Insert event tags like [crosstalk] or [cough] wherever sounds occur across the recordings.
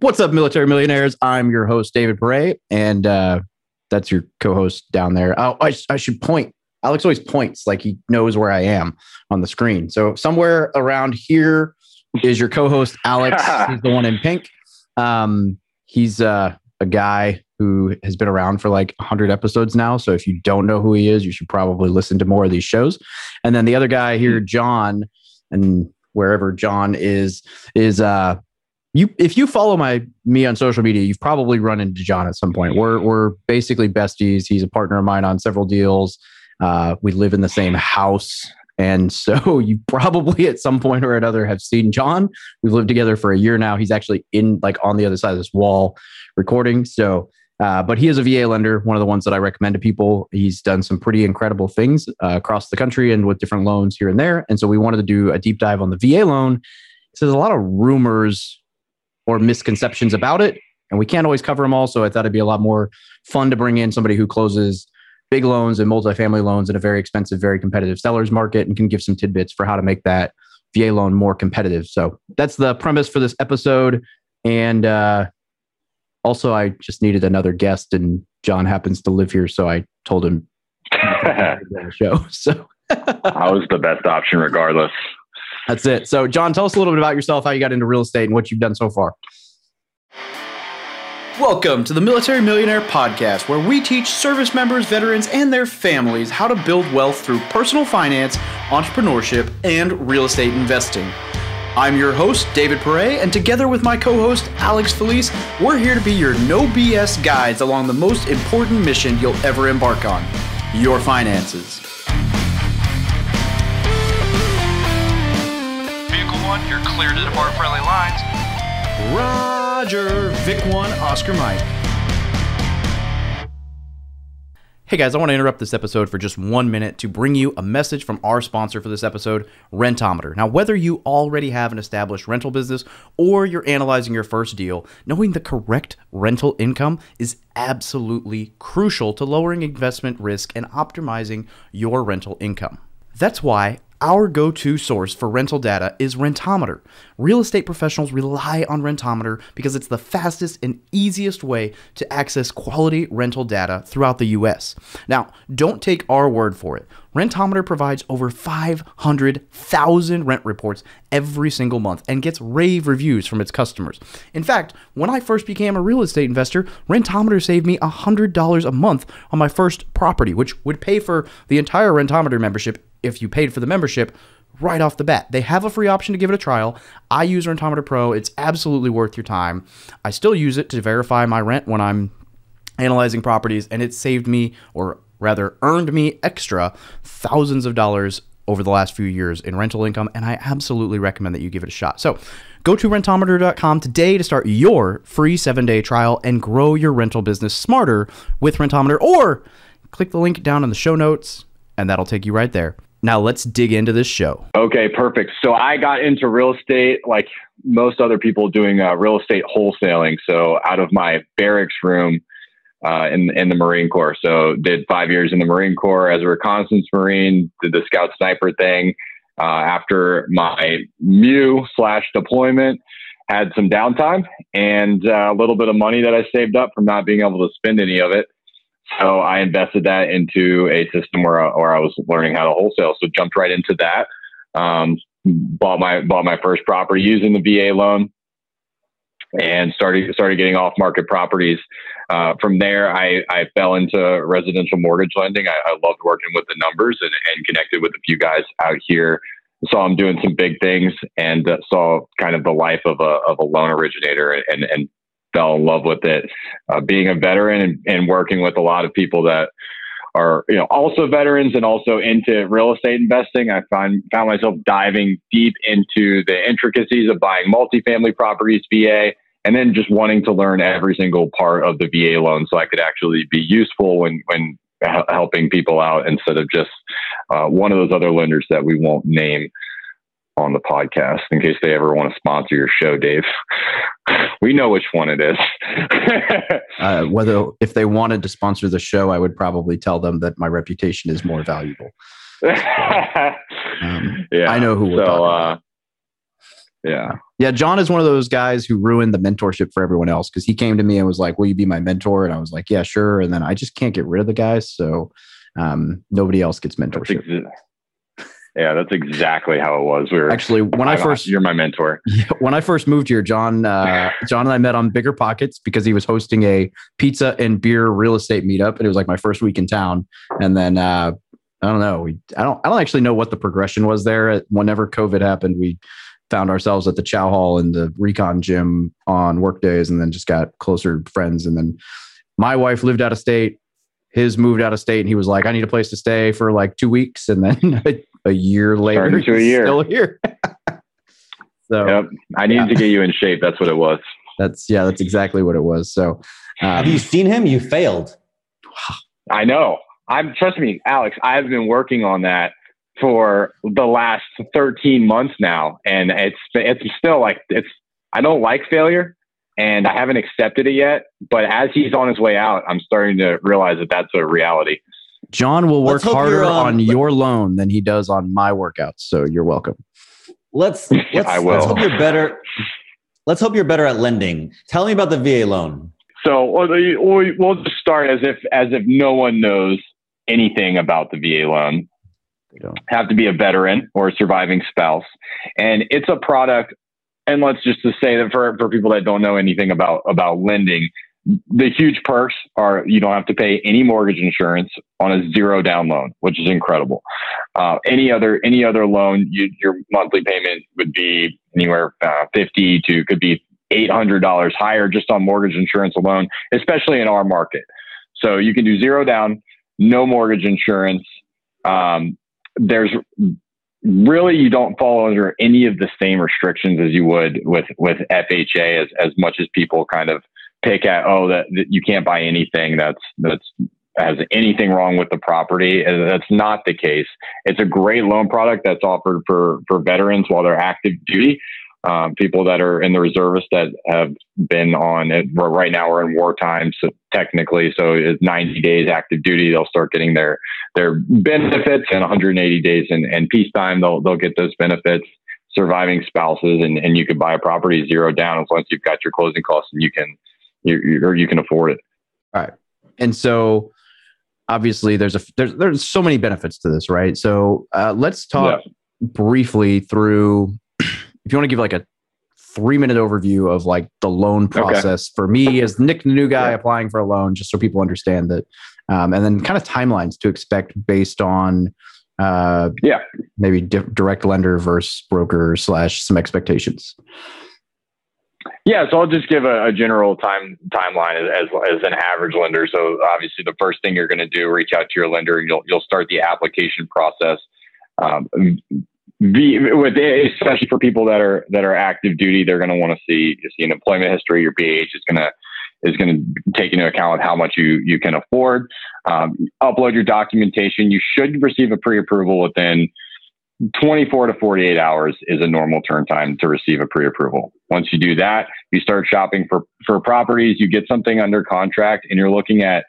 What's up, military millionaires? I'm your host, David Pere, and uh, that's your co-host down there. Oh, I, I should point. Alex always points like he knows where I am on the screen. So somewhere around here is your co-host, Alex. [laughs] he's the one in pink. Um, he's uh, a guy who has been around for like 100 episodes now. So if you don't know who he is, you should probably listen to more of these shows. And then the other guy here, Jon, and wherever Jon is, is uh, you if you follow my me on social media, you've probably run into Jon at some point. We're we're basically besties. He's a partner of mine on several deals. Uh, we live in the same house. And [laughs] so you probably at some point or another have seen Jon. We've lived together for a year now. He's actually in like on the other side of this wall recording. So, uh, but he is a VA lender, one of the ones that I recommend to people. He's done some pretty incredible things uh, across the country and with different loans here and there. And so we wanted to do a deep dive on the VA loan. So there's a lot of rumors or misconceptions about it, and we can't always cover them all. So I thought it'd be a lot more fun to bring in somebody who closes big loans and multifamily loans in a very expensive, very competitive sellers market and can give some tidbits for how to make that VA loan more competitive. So that's the premise for this episode. And uh, also, I just needed another guest, and Jon happens to live here, so I told him [laughs] the show. [laughs] So I was the best option, regardless. That's it. So, Jon, tell us a little bit about yourself, how you got into real estate, and what you've done so far. Welcome to the Military Millionaire Podcast, where we teach service members, veterans, and their families how to build wealth through personal finance, entrepreneurship, and real estate investing. I'm your host, David Pere, and together with my co host, Alex Felice, we're here to be your no BS guides along the most important mission you'll ever embark on your finances. 1, you're clear to depart friendly lines. Roger, Vic 1, Oscar Mike. Hey guys, I want to interrupt this episode for just one minute to bring you a message from our sponsor for this episode, Rentometer. Now, whether you already have an established rental business or you're analyzing your first deal, knowing the correct rental income is absolutely crucial to lowering investment risk and optimizing your rental income. That's why our go to source for rental data is Rentometer. Real estate professionals rely on Rentometer because it's the fastest and easiest way to access quality rental data throughout the US. Now, don't take our word for it. Rentometer provides over 500,000 rent reports every single month and gets rave reviews from its customers. In fact, when I first became a real estate investor, Rentometer saved me $100 a month on my first property, which would pay for the entire Rentometer membership if you paid for the membership right off the bat. They have a free option to give it a trial. I use Rentometer Pro. It's absolutely worth your time. I still use it to verify my rent when I'm analyzing properties, and it saved me, or rather earned me extra thousands of dollars over the last few years in rental income, and I absolutely recommend that you give it a shot. So go to rentometer.com today to start your free seven day trial and grow your rental business smarter with Rentometer, or click the link down in the show notes, and that'll take you right there. Now let's dig into this show. Okay, perfect. So I got into real estate like most other people doing uh, real estate wholesaling. So out of my barracks room uh, in in the Marine Corps. So did five years in the Marine Corps as a reconnaissance Marine. Did the scout sniper thing. Uh, after my MEU slash deployment, had some downtime and uh, a little bit of money that I saved up from not being able to spend any of it. So I invested that into a system where I, where I was learning how to wholesale. So jumped right into that. Um, bought my bought my first property using the VA loan, and started started getting off market properties. Uh, from there, I, I fell into residential mortgage lending. I, I loved working with the numbers and, and connected with a few guys out here. Saw them doing some big things and uh, saw kind of the life of a of a loan originator and and fell in love with it. Uh, being a veteran and, and working with a lot of people that are you know also veterans and also into real estate investing. I find found myself diving deep into the intricacies of buying multifamily properties, VA, and then just wanting to learn every single part of the VA loan so I could actually be useful when when helping people out instead of just uh, one of those other lenders that we won't name on the podcast in case they ever want to sponsor your show, Dave. [laughs] We know which one it is. [laughs] uh, whether if they wanted to sponsor the show, I would probably tell them that my reputation is more valuable. So, [laughs] um, yeah, I know who we're so, talking uh, Yeah. Yeah, Jon is one of those guys who ruined the mentorship for everyone else because he came to me and was like, "Will you be my mentor?" And I was like, "Yeah, sure." And then I just can't get rid of the guys, so um, nobody else gets That's mentorship. ex- yeah, that's exactly how it was. We were Actually, when I I'm- first you're my mentor. [laughs] Yeah, when I first moved here, Jon, uh, Jon and I met on BiggerPockets because he was hosting a pizza and beer real estate meetup, and it was like my first week in town. And then uh, I don't know, we I don't I don't actually know what the progression was there. Whenever COVID happened, we found ourselves at the Chow Hall and the Recon Gym on work days, and then just got closer friends. And then my wife lived out of state. His moved out of state, and he was like, "I need a place to stay for like two weeks." And then [laughs] a year later, Turned into a year. still here. [laughs] so Yep. I needed Yeah. to get you in shape. That's what it was. that's yeah, that's exactly what it was. So, Have um, you seen him? You failed. I know. I'm trust me, Alex. I've been working on that for the last 13 months now, and it's it's still like it's. I don't like failure, and I haven't accepted it yet. But as he's on his way out, I'm starting to realize that that's a reality. Jon will work harder um, on your loan than he does on my workouts. So you're welcome. Let's [laughs] let's, I will. let's hope you're better. Let's hope you're better at lending. Tell me about the VA loan. So we'll, we'll we'll just start as if as if no one knows anything about the VA loan. We don't. have to be a veteran or a surviving spouse. And it's a product. And let's just to say that for, for people that don't know anything about, about lending, the huge perks are you don't have to pay any mortgage insurance on a zero down loan, which is incredible. Uh, any other any other loan, you, your monthly payment would be anywhere uh, fifty to could be eight hundred dollars higher just on mortgage insurance alone, especially in our market. So you can do zero down, no mortgage insurance. Um, there's really you don't fall under any of the same restrictions as you would with with FHA as as much as people kind of pick at oh that, that you can't buy anything that's that's has anything wrong with the property that's not the case. It's a great loan product that's offered for for veterans while they're active duty. Um, people that are in the reservists that have been on it right now we're in wartime so technically so it's 90 days active duty they'll start getting their their benefits and 180 days in, in peacetime they'll they'll get those benefits. Surviving spouses and, and you can buy a property zero down as long as you've got your closing costs and you can you, you or you can afford it All right. And so obviously there's a there's there's so many benefits to this, right? So uh, let's talk briefly through [clears throat] if you want to give like a three minute overview of like the loan process for me as Nick, the new guy Yeah. applying for a loan, just so people understand that, um, and then kind of timelines to expect based on. Uh, Yeah. maybe di- direct lender versus broker slash some expectations. Yeah, so I'll just give a, a general time timeline as, as an average lender. So obviously, the first thing you're going to do, reach out to your lender. You'll you'll start the application process. Um, with especially for people that are that are active duty, they're going to want to see see an employment history. Your BAH is going to is going to take into account how much you you can afford. Um, upload your documentation. You should receive a pre-approval within 24 to 48 hours is a normal turn time to receive a pre-approval. Once you do that, you start shopping for for properties. You get something under contract, and you're looking at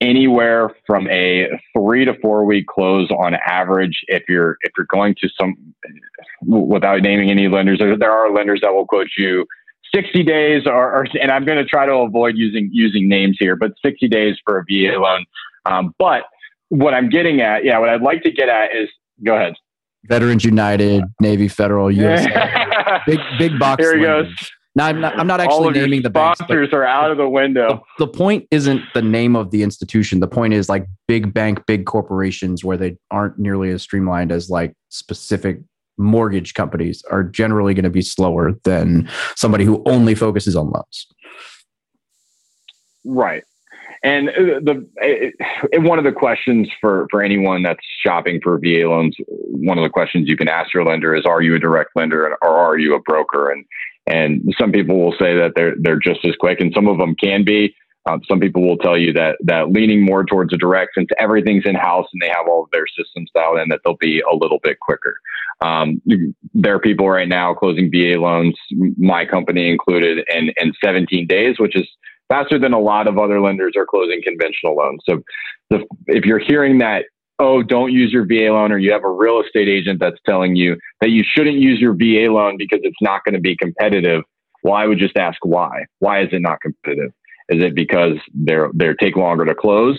anywhere from a three to four week close on average. If you're if you're going to some, without naming any lenders, there, there are lenders that will quote you 60 days, or, or and I'm going to try to avoid using using names here, but 60 days for a VA loan. Um, but what I'm getting at, yeah, what I'd like to get at is, go ahead. Veterans United, Navy Federal, [laughs] USAA, big big box. Here he goes. Now I'm not, I'm not All actually of your naming the banks. sponsors are out of the the, window. the point isn't the name of the institution. The point is like big bank, big corporations where they aren't nearly as streamlined as like specific mortgage companies are generally going to be slower than somebody who only focuses on loans. Right. And uh, the it, it- one of the questions for for anyone that's shopping for VA loans, one of the questions you can ask your lender is, "Are you a direct lender or are you a broker?" And and some people will say that they're they're just as quick, and some of them can be. Some people will tell you that that leaning more towards a direct, since everything's in house and they have all of their systems dialed in, that they'll be a little bit quicker. Um, there are people right now closing VA loans, my company included, in in 17 days, which is faster than a lot of other lenders are closing conventional loans. So the, if you're hearing that oh, don't use your VA loan, or you have a real estate agent that's telling you that you shouldn't use your VA loan because it's not going to be competitive. Well, I would just ask why. Why is it not competitive? Is it because they're they're take longer to close?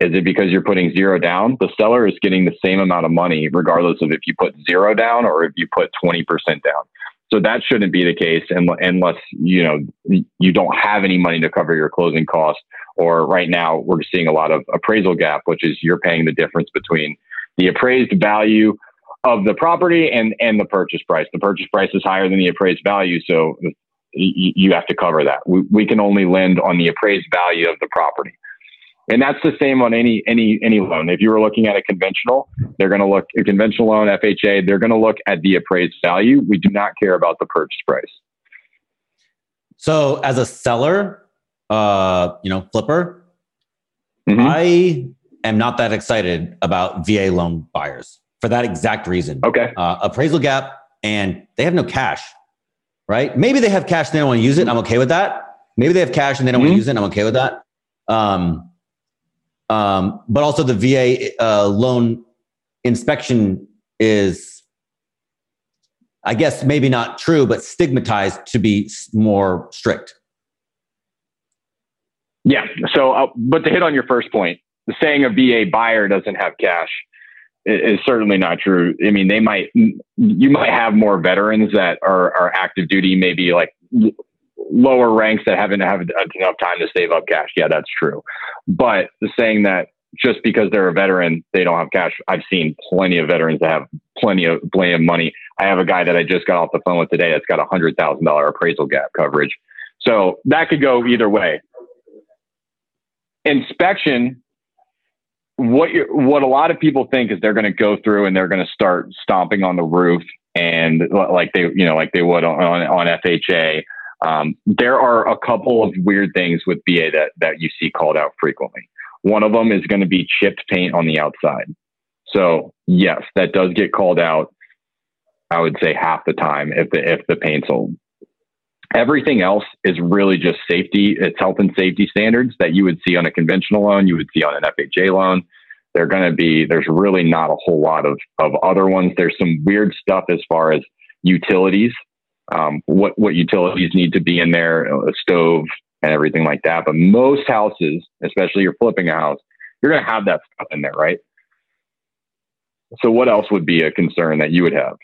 Is it because you're putting zero down? The seller is getting the same amount of money regardless of if you put zero down or if you put 20% down. So that shouldn't be the case unless you know you don't have any money to cover your closing costs. Or right now we're seeing a lot of appraisal gap, which is you're paying the difference between the appraised value of the property and and the purchase price. The purchase price is higher than the appraised value, so you have to cover that. We, we can only lend on the appraised value of the property. And that's the same on any any any loan. If you were looking at a conventional, they're going to look a conventional loan, FHA. They're going to look at the appraised value. We do not care about the purchase price. So, as a seller, uh, you know, flipper, mm-hmm. I am not that excited about VA loan buyers for that exact reason. Okay, uh, appraisal gap, and they have no cash. Right? Maybe they have cash and they don't want to use it. I'm okay with that. Maybe they have cash and they don't mm-hmm. want to use it. I'm okay with that. Um, um, but also the VA uh, loan inspection is, I guess, maybe not true, but stigmatized to be more strict. Yeah. So, uh, but to hit on your first point, the saying a VA buyer doesn't have cash is, certainly not true. I mean, they might, you might have more veterans that are, are active duty, maybe like lower ranks that haven't had enough time to save up cash. Yeah, that's true. But saying that just because they're a veteran, they don't have cash. I've seen plenty of veterans that have plenty of plenty of money. I have a guy that I just got off the phone with today that's got a hundred thousand dollar appraisal gap coverage. So that could go either way. Inspection, what you what a lot of people think is they're going to go through and they're going to start stomping on the roof and like they you know like they would on, on FHA um, there are a couple of weird things with VA that, that you see called out frequently. One of them is going to be chipped paint on the outside. So yes, that does get called out. I would say half the time if the if the paint's old. Everything else is really just safety. It's health and safety standards that you would see on a conventional loan, you would see on an FHA loan. They're going to be. There's really not a whole lot of of other ones. There's some weird stuff as far as utilities um, what what utilities need to be in there, a stove and everything like that. But most houses, especially you're flipping a house, you're going to have that stuff in there, right? So what else would be a concern that you would have?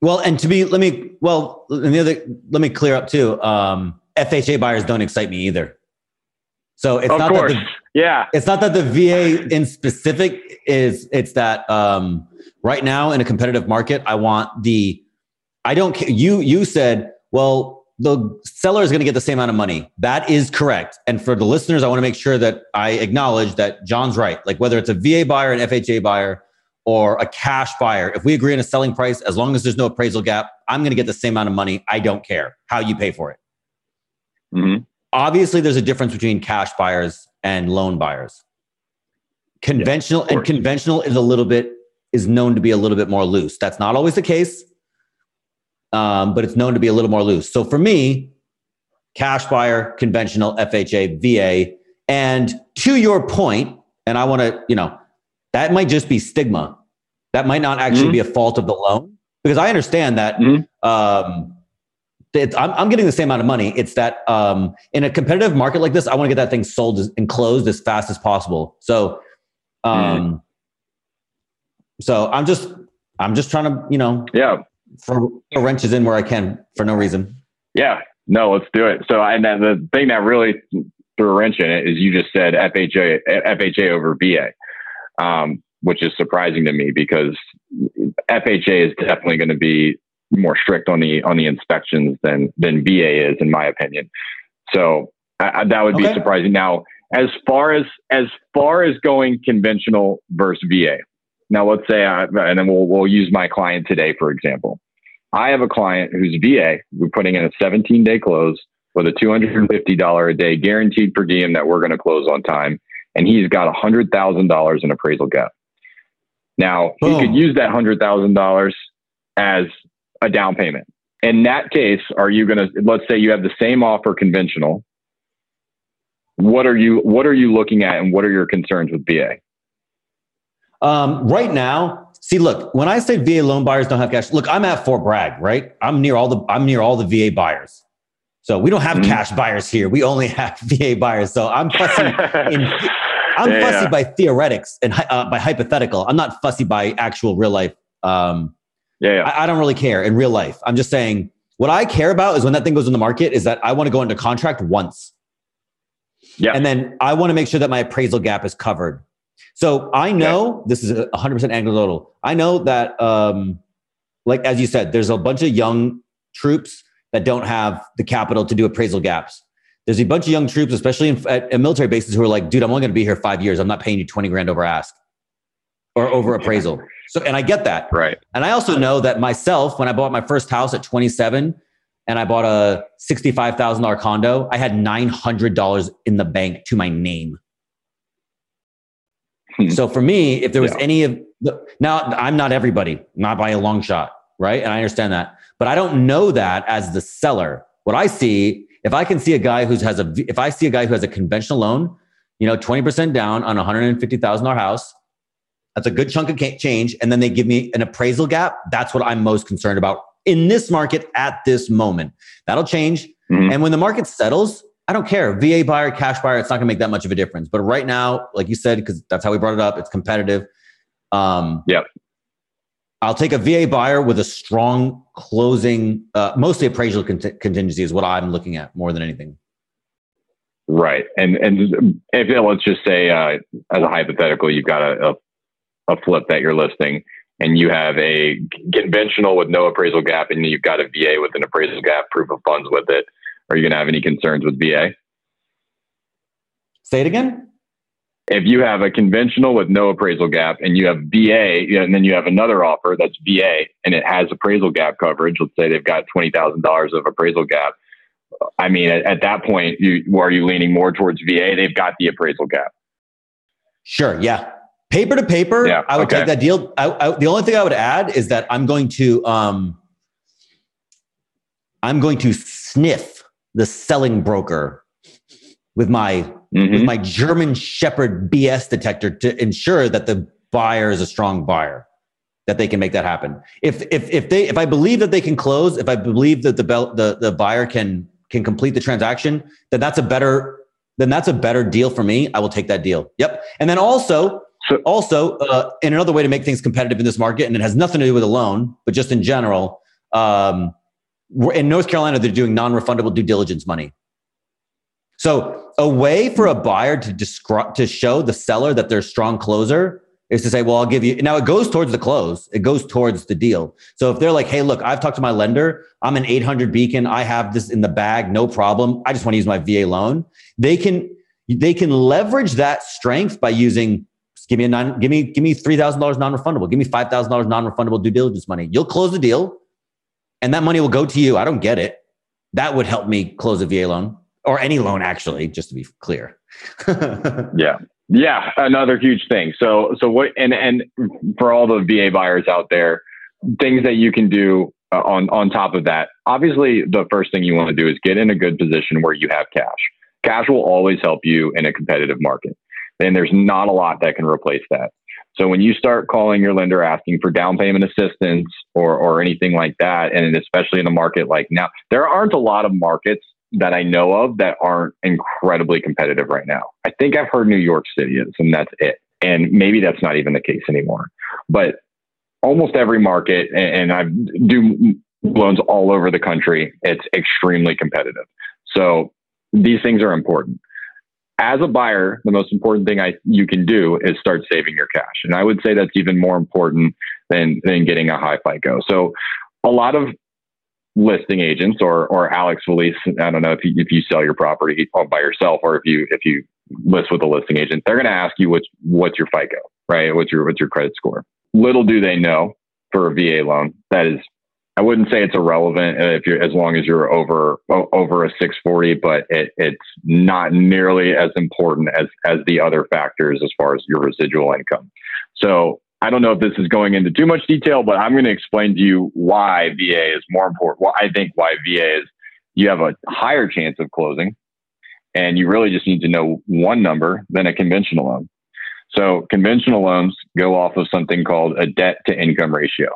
Well, and to be, let me, well, and the other, let me clear up too. Um, FHA buyers don't excite me either. So it's of not course. that the, yeah, it's not that the VA in specific is, it's that um, right now in a competitive market, I want the I don't care. You you said, well, the seller is going to get the same amount of money. That is correct. And for the listeners, I want to make sure that I acknowledge that Jon's right. Like whether it's a VA buyer, an FHA buyer, or a cash buyer, if we agree on a selling price, as long as there's no appraisal gap, I'm going to get the same amount of money. I don't care how you pay for it. Mm-hmm. Obviously, there's a difference between cash buyers and loan buyers. Conventional yeah, and conventional is a little bit is known to be a little bit more loose. That's not always the case um, but it's known to be a little more loose. So for me, cash buyer, conventional, FHA, VA. And to your point, and I want to, you know, that might just be stigma. That might not actually mm-hmm. be a fault of the loan because I understand that mm-hmm. um, I'm, I'm, getting the same amount of money. It's that um, in a competitive market like this, I want to get that thing sold and closed as fast as possible. So, um, mm-hmm. so I'm just, I'm just trying to, you know, yeah, throw wrenches in where I can for no reason. Yeah, no, let's do it. So, and then the thing that really threw a wrench in it is you just said FHA, FHA over VA, um, which is surprising to me because FHA is definitely going to be more strict on the on the inspections than than VA is, in my opinion. So I, that would be okay. surprising. Now, as far as as far as going conventional versus VA, now let's say, I, and then we'll we'll use my client today for example. I have a client who's VA. We're putting in a 17 day close with a $250 a day guaranteed per diem that we're going to close on time. And he's got $100,000 in appraisal gap. Now, Boom. he could use that $100,000 as a down payment. In that case, are you going to, let's say you have the same offer conventional. What are you, what are you looking at and what are your concerns with VA? Um, right now, see, look, when I say VA loan buyers don't have cash, look, I'm at Fort Bragg, right? I'm near all the I'm near all the VA buyers. So we don't have Mhm. cash buyers here. We only have [laughs] VA buyers. So I'm fussy in [laughs] I'm Yeah, fussy yeah. by theoretics and uh, by hypothetical. I'm not fussy by actual real life. Um, yeah, yeah. I, I don't really care in real life. I'm just saying what I care about is when that thing goes in the market is that I want to go into contract once. Yeah. And then I want to make sure that my appraisal gap is covered. So I know this is a 100% anecdotal. I know that, um, like as you said, there's a bunch of young troops that don't have the capital to do appraisal gaps. There's a bunch of young troops, especially in, at, at military bases, who are like, dude, I'm only going to be here five years. I'm not paying you 20 grand over ask or over appraisal. So, and I get that. right. And I also know that myself, when I bought my first house at 27 and I bought a $65,000 condo, I had $900 in the bank to my name. Hmm. So for me, if there was Yeah. any of the, now I'm not everybody, not by a long shot, right? And I understand that, but I don't know that as the seller. What I see, if I can see a guy who has a, if I see a guy who has a conventional loan, you know, 20% down on a $150,000 house, that's a good chunk of change. And then they give me an appraisal gap. That's what I'm most concerned about in this market at this moment. That'll change. Mhm. And when the market settles, I don't care. VA buyer, cash buyer, it's not going to make that much of a difference. But right now, like you said, because that's how we brought it up, it's competitive. Um, Yep. I'll take a VA buyer with a strong closing, uh, mostly appraisal cont- contingency is what I'm looking at more than anything. Right. And and if let's just say uh, as a hypothetical, you've got a, a a flip that you're listing, and you have a conventional with no appraisal gap, and you've got a VA with an appraisal gap, proof of funds with it. Are you going to have any concerns with VA? Say it again. If you have a conventional with no appraisal gap, and you have VA, and then you have another offer that's VA, and it has appraisal gap coverage. Let's say they've got twenty thousand dollars of appraisal gap. I mean, at, at that point, you are you leaning more towards VA? They've got the appraisal gap. Sure. Yeah. Paper to paper, Yeah, I would okay. take that deal. I, I, the only thing I would add is that I'm going to um, I'm going to sniff the selling broker with my Mhm. with my German Shepherd BS detector to ensure that the buyer is a strong buyer, that they can make that happen. If if if they if I believe that they can close, if I believe that the bel- the the buyer can can complete the transaction, then that's a better then that's a better deal for me. I will take that deal. Yep. And then also So- also uh, in another way to make things competitive in this market, and it has nothing to do with a loan, but just in general. Um, in North Carolina, they're doing non-refundable due diligence money. So a way for a buyer to describe to show the seller that they're a strong closer is to say, "Well, I'll give you." Now it goes towards the close. It goes towards the deal. So if they're like, "Hey, look, I've talked to my lender. I'm an 800 beacon. I have this in the bag, no problem. I just want to use my VA loan." They can they can leverage that strength by using. Give me a non. Give me give me three thousand dollars non-refundable. Give me five thousand dollars non-refundable due diligence money. You'll close the deal, and that money will go to you. I don't get it. That would help me close a VA loan or any loan, actually, just to be clear. [laughs] Yeah. Yeah, another huge thing. So, so what? And and for all the VA buyers out there, things that you can do uh, on on top of that. Obviously, the first thing you want to do is get in a good position where you have cash. Cash will always help you in a competitive market, and there's not a lot that can replace that. So when you start calling your lender asking for down payment assistance or or anything like that, and especially in a market like now, there aren't a lot of markets that I know of that aren't incredibly competitive right now. I think I've heard New York City is, and that's it. And maybe that's not even the case anymore. But almost every market, and I do loans all over the country, it's extremely competitive. So these things are important. As a buyer, the most important thing I you can do is start saving your cash, and I would say that's even more important than than getting a high FICO. So a lot of listing agents or or Alex Felice, I don't know if you, if you sell your property all by yourself or if you if you list with a listing agent, they're going to ask you what's what's your FICO, right? What's your what's your credit score? Little do they know for a VA loan that is I wouldn't say it's irrelevant uh, if you're as long as you're over over a 640, but it, it's not nearly as important as as the other factors as far as your residual income. So I don't know if this is going into too much detail, but I'm going to explain to you why VA is more important. Well, I think why VA is you have a higher chance of closing, and you really just need to know one number than a conventional loan. So conventional loans go off of something called a debt to income ratio.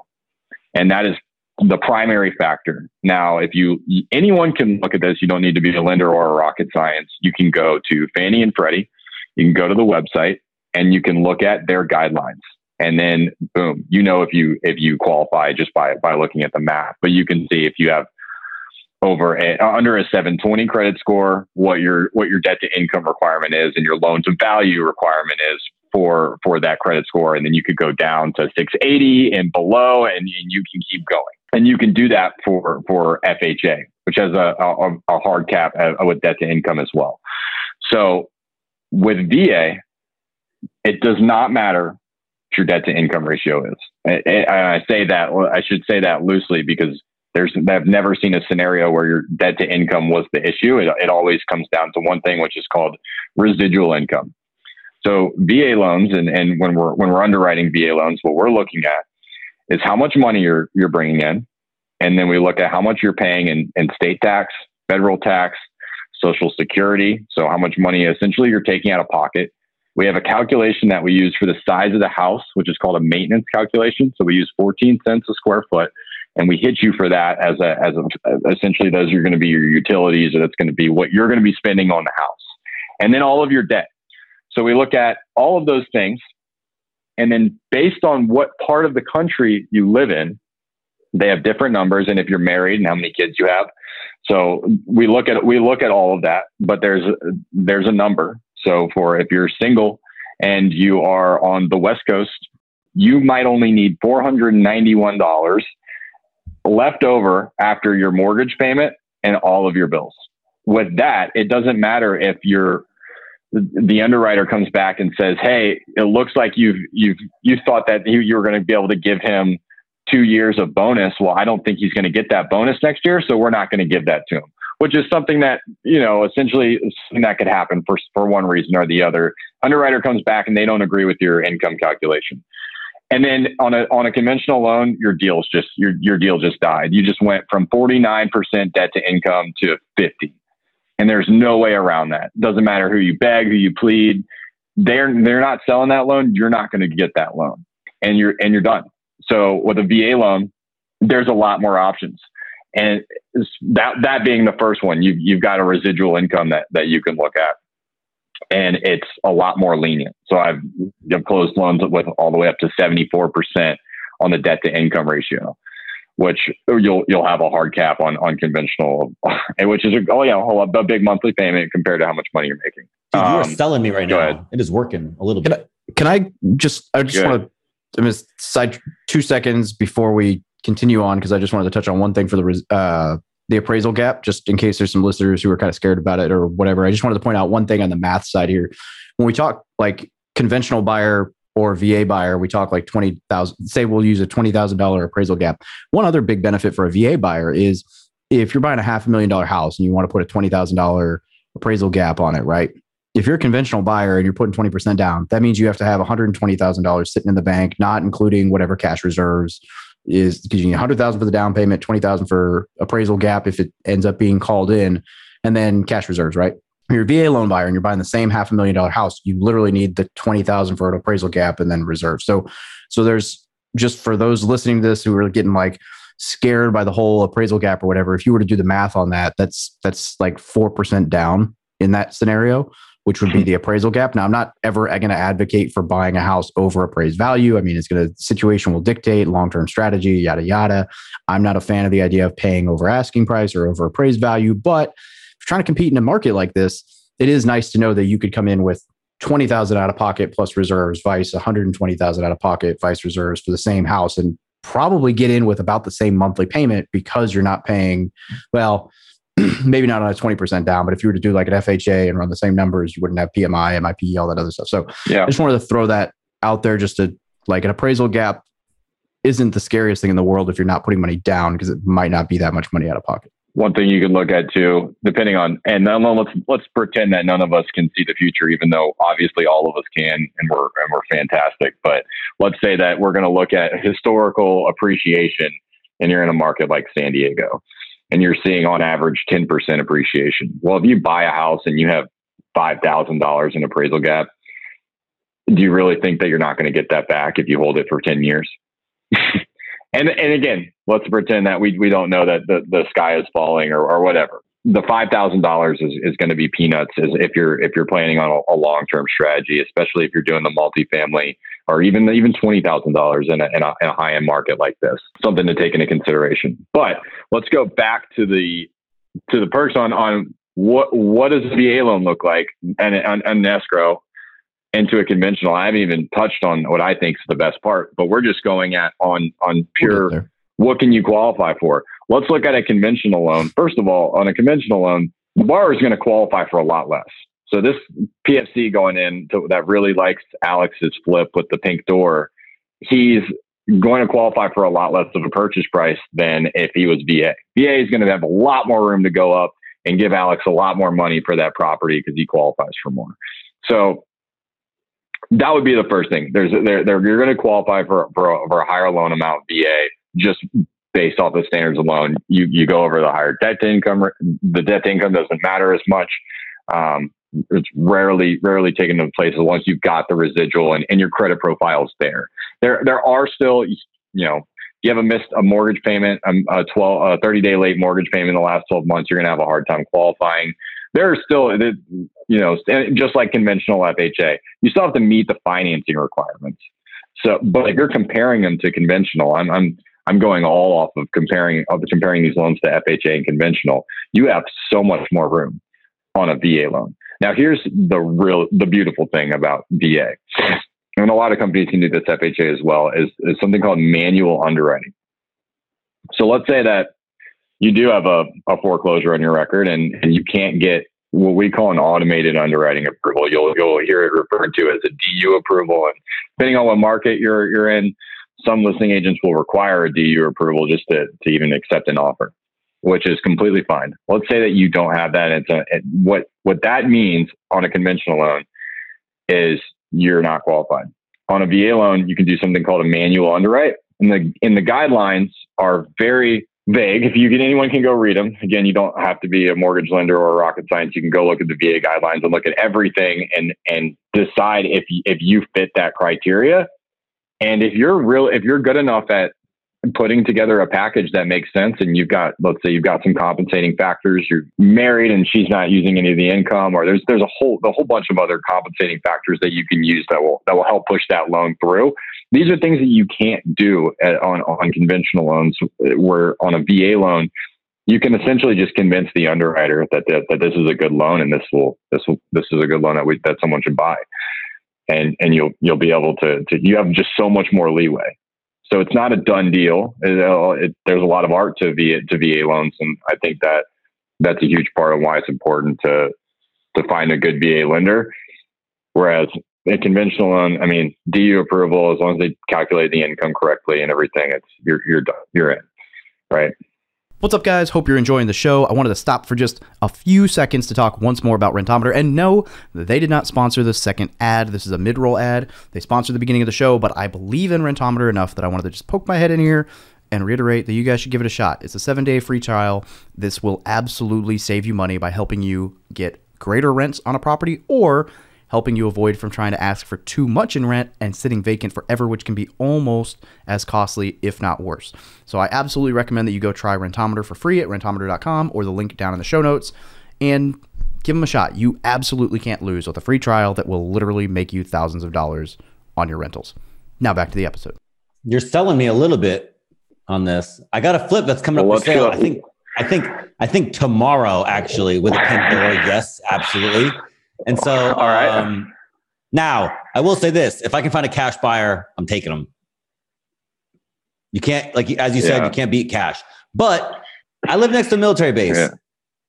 And that is the primary factor. Now, if you anyone can look at this, you don't need to be a lender or a rocket science. You can go to Fannie and Freddie, you can go to the website and you can look at their guidelines. And then boom, you know if you if you qualify just by by looking at the math. But you can see if you have over a, under a 720 credit score, what your what your debt to income requirement is and your loan to value requirement is for for that credit score, and then you could go down to 680 and below, and, and you can keep going. And you can do that for for FHA, which has a, a, a hard cap uh, with debt to income as well. So with VA, it does not matter what your debt to income ratio is. And I say that I should say that loosely because there's I've never seen a scenario where your debt to income was the issue. It, it always comes down to one thing, which is called residual income. So VA loans, and, and when we're when we're underwriting VA loans, what we're looking at is how much money you're you're bringing in, and then we look at how much you're paying in, in state tax, federal tax, social security. So how much money essentially you're taking out of pocket. We have a calculation that we use for the size of the house, which is called a maintenance calculation. So we use 14 cents a square foot and we hit you for that as a as a essentially those are going to be your utilities or that's going to be what you're going to be spending on the house and then all of your debt so we look at all of those things and then based on what part of the country you live in they have different numbers. And if you're married and how many kids you have. So we look at we look at all of that but there's there's a number. So for if you're single and you are on the west coast you might only need $491 left over after your mortgage payment and all of your bills. With that, it doesn't matter if you're the underwriter comes back and says, "Hey, it looks like you've you've you thought that you, you were going to be able to give him two years of bonus. Well, I don't think he's going to get that bonus next year, so we're not going to give that to him." Which is something that you know essentially that could happen for for one reason or the other. Underwriter comes back and they don't agree with your income calculation. And then on a on a conventional loan, your deal's just your your deal just died. You just went from 49% debt to income to 50. And there's no way around that. Doesn't matter who you beg, who you plead. They're they're not selling that loan, you're not going to get that loan. And you're and you're done. So with a VA loan, there's a lot more options. And that that being the first one, you've you've got a residual income that that you can look at and it's a lot more lenient. So I've, I've closed loans with all the way up to 74% on the debt to income ratio, which you'll, you'll have a hard cap on, on conventional, [laughs] which is, a, oh yeah, a, big monthly payment compared to how much money you're making. Dude, you are um, selling me right now. Ahead. It is working a little bit. Can I, can I just, I just want to, I'm side two seconds before we continue on because I just wanted to touch on one thing for the uh, the appraisal gap, just in case there's some listeners who are kind of scared about it or whatever. I just wanted to point out one thing on the math side here. When we talk like conventional buyer or VA buyer, we talk like 20,000, say we'll use a $20,000 appraisal gap. One other big benefit for a VA buyer is if you're buying a half a million dollar house and you want to put a $20,000 appraisal gap on it, right? If you're a conventional buyer and you're putting 20% down, that means you have to have $120,000 sitting in the bank, not including whatever cash reserves is because you need 100000 for the down payment 20000 for appraisal gap if it ends up being called in and then cash reserves right you're a va loan buyer and you're buying the same half a million dollar house you literally need the 20000 for an appraisal gap and then reserve so so there's just for those listening to this who are getting like scared by the whole appraisal gap or whatever if you were to do the math on that that's that's like 4% down in that scenario which would be the appraisal gap. Now, I'm not ever going to advocate for buying a house over appraised value. I mean, it's going to situation will dictate long term strategy, yada yada. I'm not a fan of the idea of paying over asking price or over appraised value, but trying to compete in a market like this, it is nice to know that you could come in with 20,000 out of pocket plus reserves, vice 120,000 out of pocket, vice reserves for the same house and probably get in with about the same monthly payment because you're not paying, well, [clears throat] maybe not on a 20% down, but if you were to do like an FHA and run the same numbers, you wouldn't have PMI, MIP, all that other stuff. So yeah. I just wanted to throw that out there just to like an appraisal gap isn't the scariest thing in the world if you're not putting money down because it might not be that much money out of pocket. One thing you can look at too, depending on, and let's let's pretend that none of us can see the future, even though obviously all of us can, and we're and we're fantastic. But let's say that we're going to look at historical appreciation, and you're in a market like San Diego and you're seeing on average 10% appreciation. Well, if you buy a house and you have $5,000 in appraisal gap, do you really think that you're not going to get that back if you hold it for 10 years? [laughs] and and again, let's pretend that we we don't know that the, the sky is falling or, or whatever. The five thousand dollars is, is going to be peanuts as if you're if you're planning on a, a long term strategy, especially if you're doing the multifamily or even even twenty thousand dollars in a, in a, a high end market like this. Something to take into consideration. But let's go back to the to the perks on on what what does a VA loan look like and an escrow into a conventional. I haven't even touched on what I think is the best part, but we're just going at on on pure we'll what can you qualify for. Let's look at a conventional loan. First of all, on a conventional loan, the borrower is going to qualify for a lot less. So this PFC going in to, that really likes Alex's flip with the pink door, he's going to qualify for a lot less of a purchase price than if he was VA. VA is going to have a lot more room to go up and give Alex a lot more money for that property because he qualifies for more. So that would be the first thing. There's there, there you're going to qualify for for a, for a higher loan amount VA just based off the standards alone. You you go over the higher debt to income. The debt to income doesn't matter as much. Um, it's rarely rarely taken into place once you've got the residual and, and your credit profile is there. There there are still you know you have a missed a mortgage payment, um, a 12 a 30 day late mortgage payment in the last 12 months, you're going to have a hard time qualifying. There are still you know just like conventional FHA, you still have to meet the financing requirements. So, but if you're comparing them to conventional, I'm I'm I'm going all off of comparing of comparing these loans to FHA and conventional. You have so much more room on a VA loan. Now, here's the real, the beautiful thing about VA, and a lot of companies can do this FHA as well, is, is something called manual underwriting. So let's say that you do have a, a foreclosure on your record and, and you can't get what we call an automated underwriting approval. You'll you'll hear it referred to as a DU approval, and depending on what market you're you're in, some listing agents will require a DU approval just to to even accept an offer which is completely fine. Let's say that you don't have that. It's a, it, what what that means on a conventional loan is you're not qualified. On a VA loan, you can do something called a manual underwrite, and the in the guidelines are very vague. If you can, anyone can go read them. Again, you don't have to be a mortgage lender or a rocket science. You can go look at the VA guidelines and look at everything and and decide if if you fit that criteria. And if you're real, if you're good enough at putting together a package that makes sense and you've got let's say you've got some compensating factors you're married and she's not using any of the income or there's there's a whole a whole bunch of other compensating factors that you can use that will that will help push that loan through these are things that you can't do at, on on conventional loans where on a VA loan you can essentially just convince the underwriter that, that that this is a good loan and this will this will this is a good loan that we that someone should buy and and you'll you'll be able to to you have just so much more leeway so it's not a done deal. It, it, there's a lot of art to VA, to VA loans, and I think that that's a huge part of why it's important to to find a good VA lender. Whereas conventional loan, I mean, DU approval, as long as they calculate the income correctly and everything, it's you're you're done. You're in, right? What's up, guys? Hope you're enjoying the show. I wanted to stop for just a few seconds to talk once more about Rentometer. And no, they did not sponsor the second ad. This is a mid roll ad. They sponsored the beginning of the show, but I believe in Rentometer enough that I wanted to just poke my head in here and reiterate that you guys should give it a shot. It's a seven day free trial. This will absolutely save you money by helping you get greater rents on a property or helping you avoid from trying to ask for too much in rent and sitting vacant forever, which can be almost as costly, if not worse. So I absolutely recommend that you go try Rentometer for free at rentometer.com or the link down in the show notes and give them a shot. You absolutely can't lose with a free trial that will literally make you thousands of dollars on your rentals. Now back to the episode. You're selling me a little bit on this. I got a flip that's coming well, up for sale. I think I think I think tomorrow actually with a pink door. Yes, absolutely. And so, [laughs] all right. Um, now I will say this: if I can find a cash buyer, I'm taking them. You can't, like as you said, yeah. you can't beat cash. But I live next to a military base. Yeah.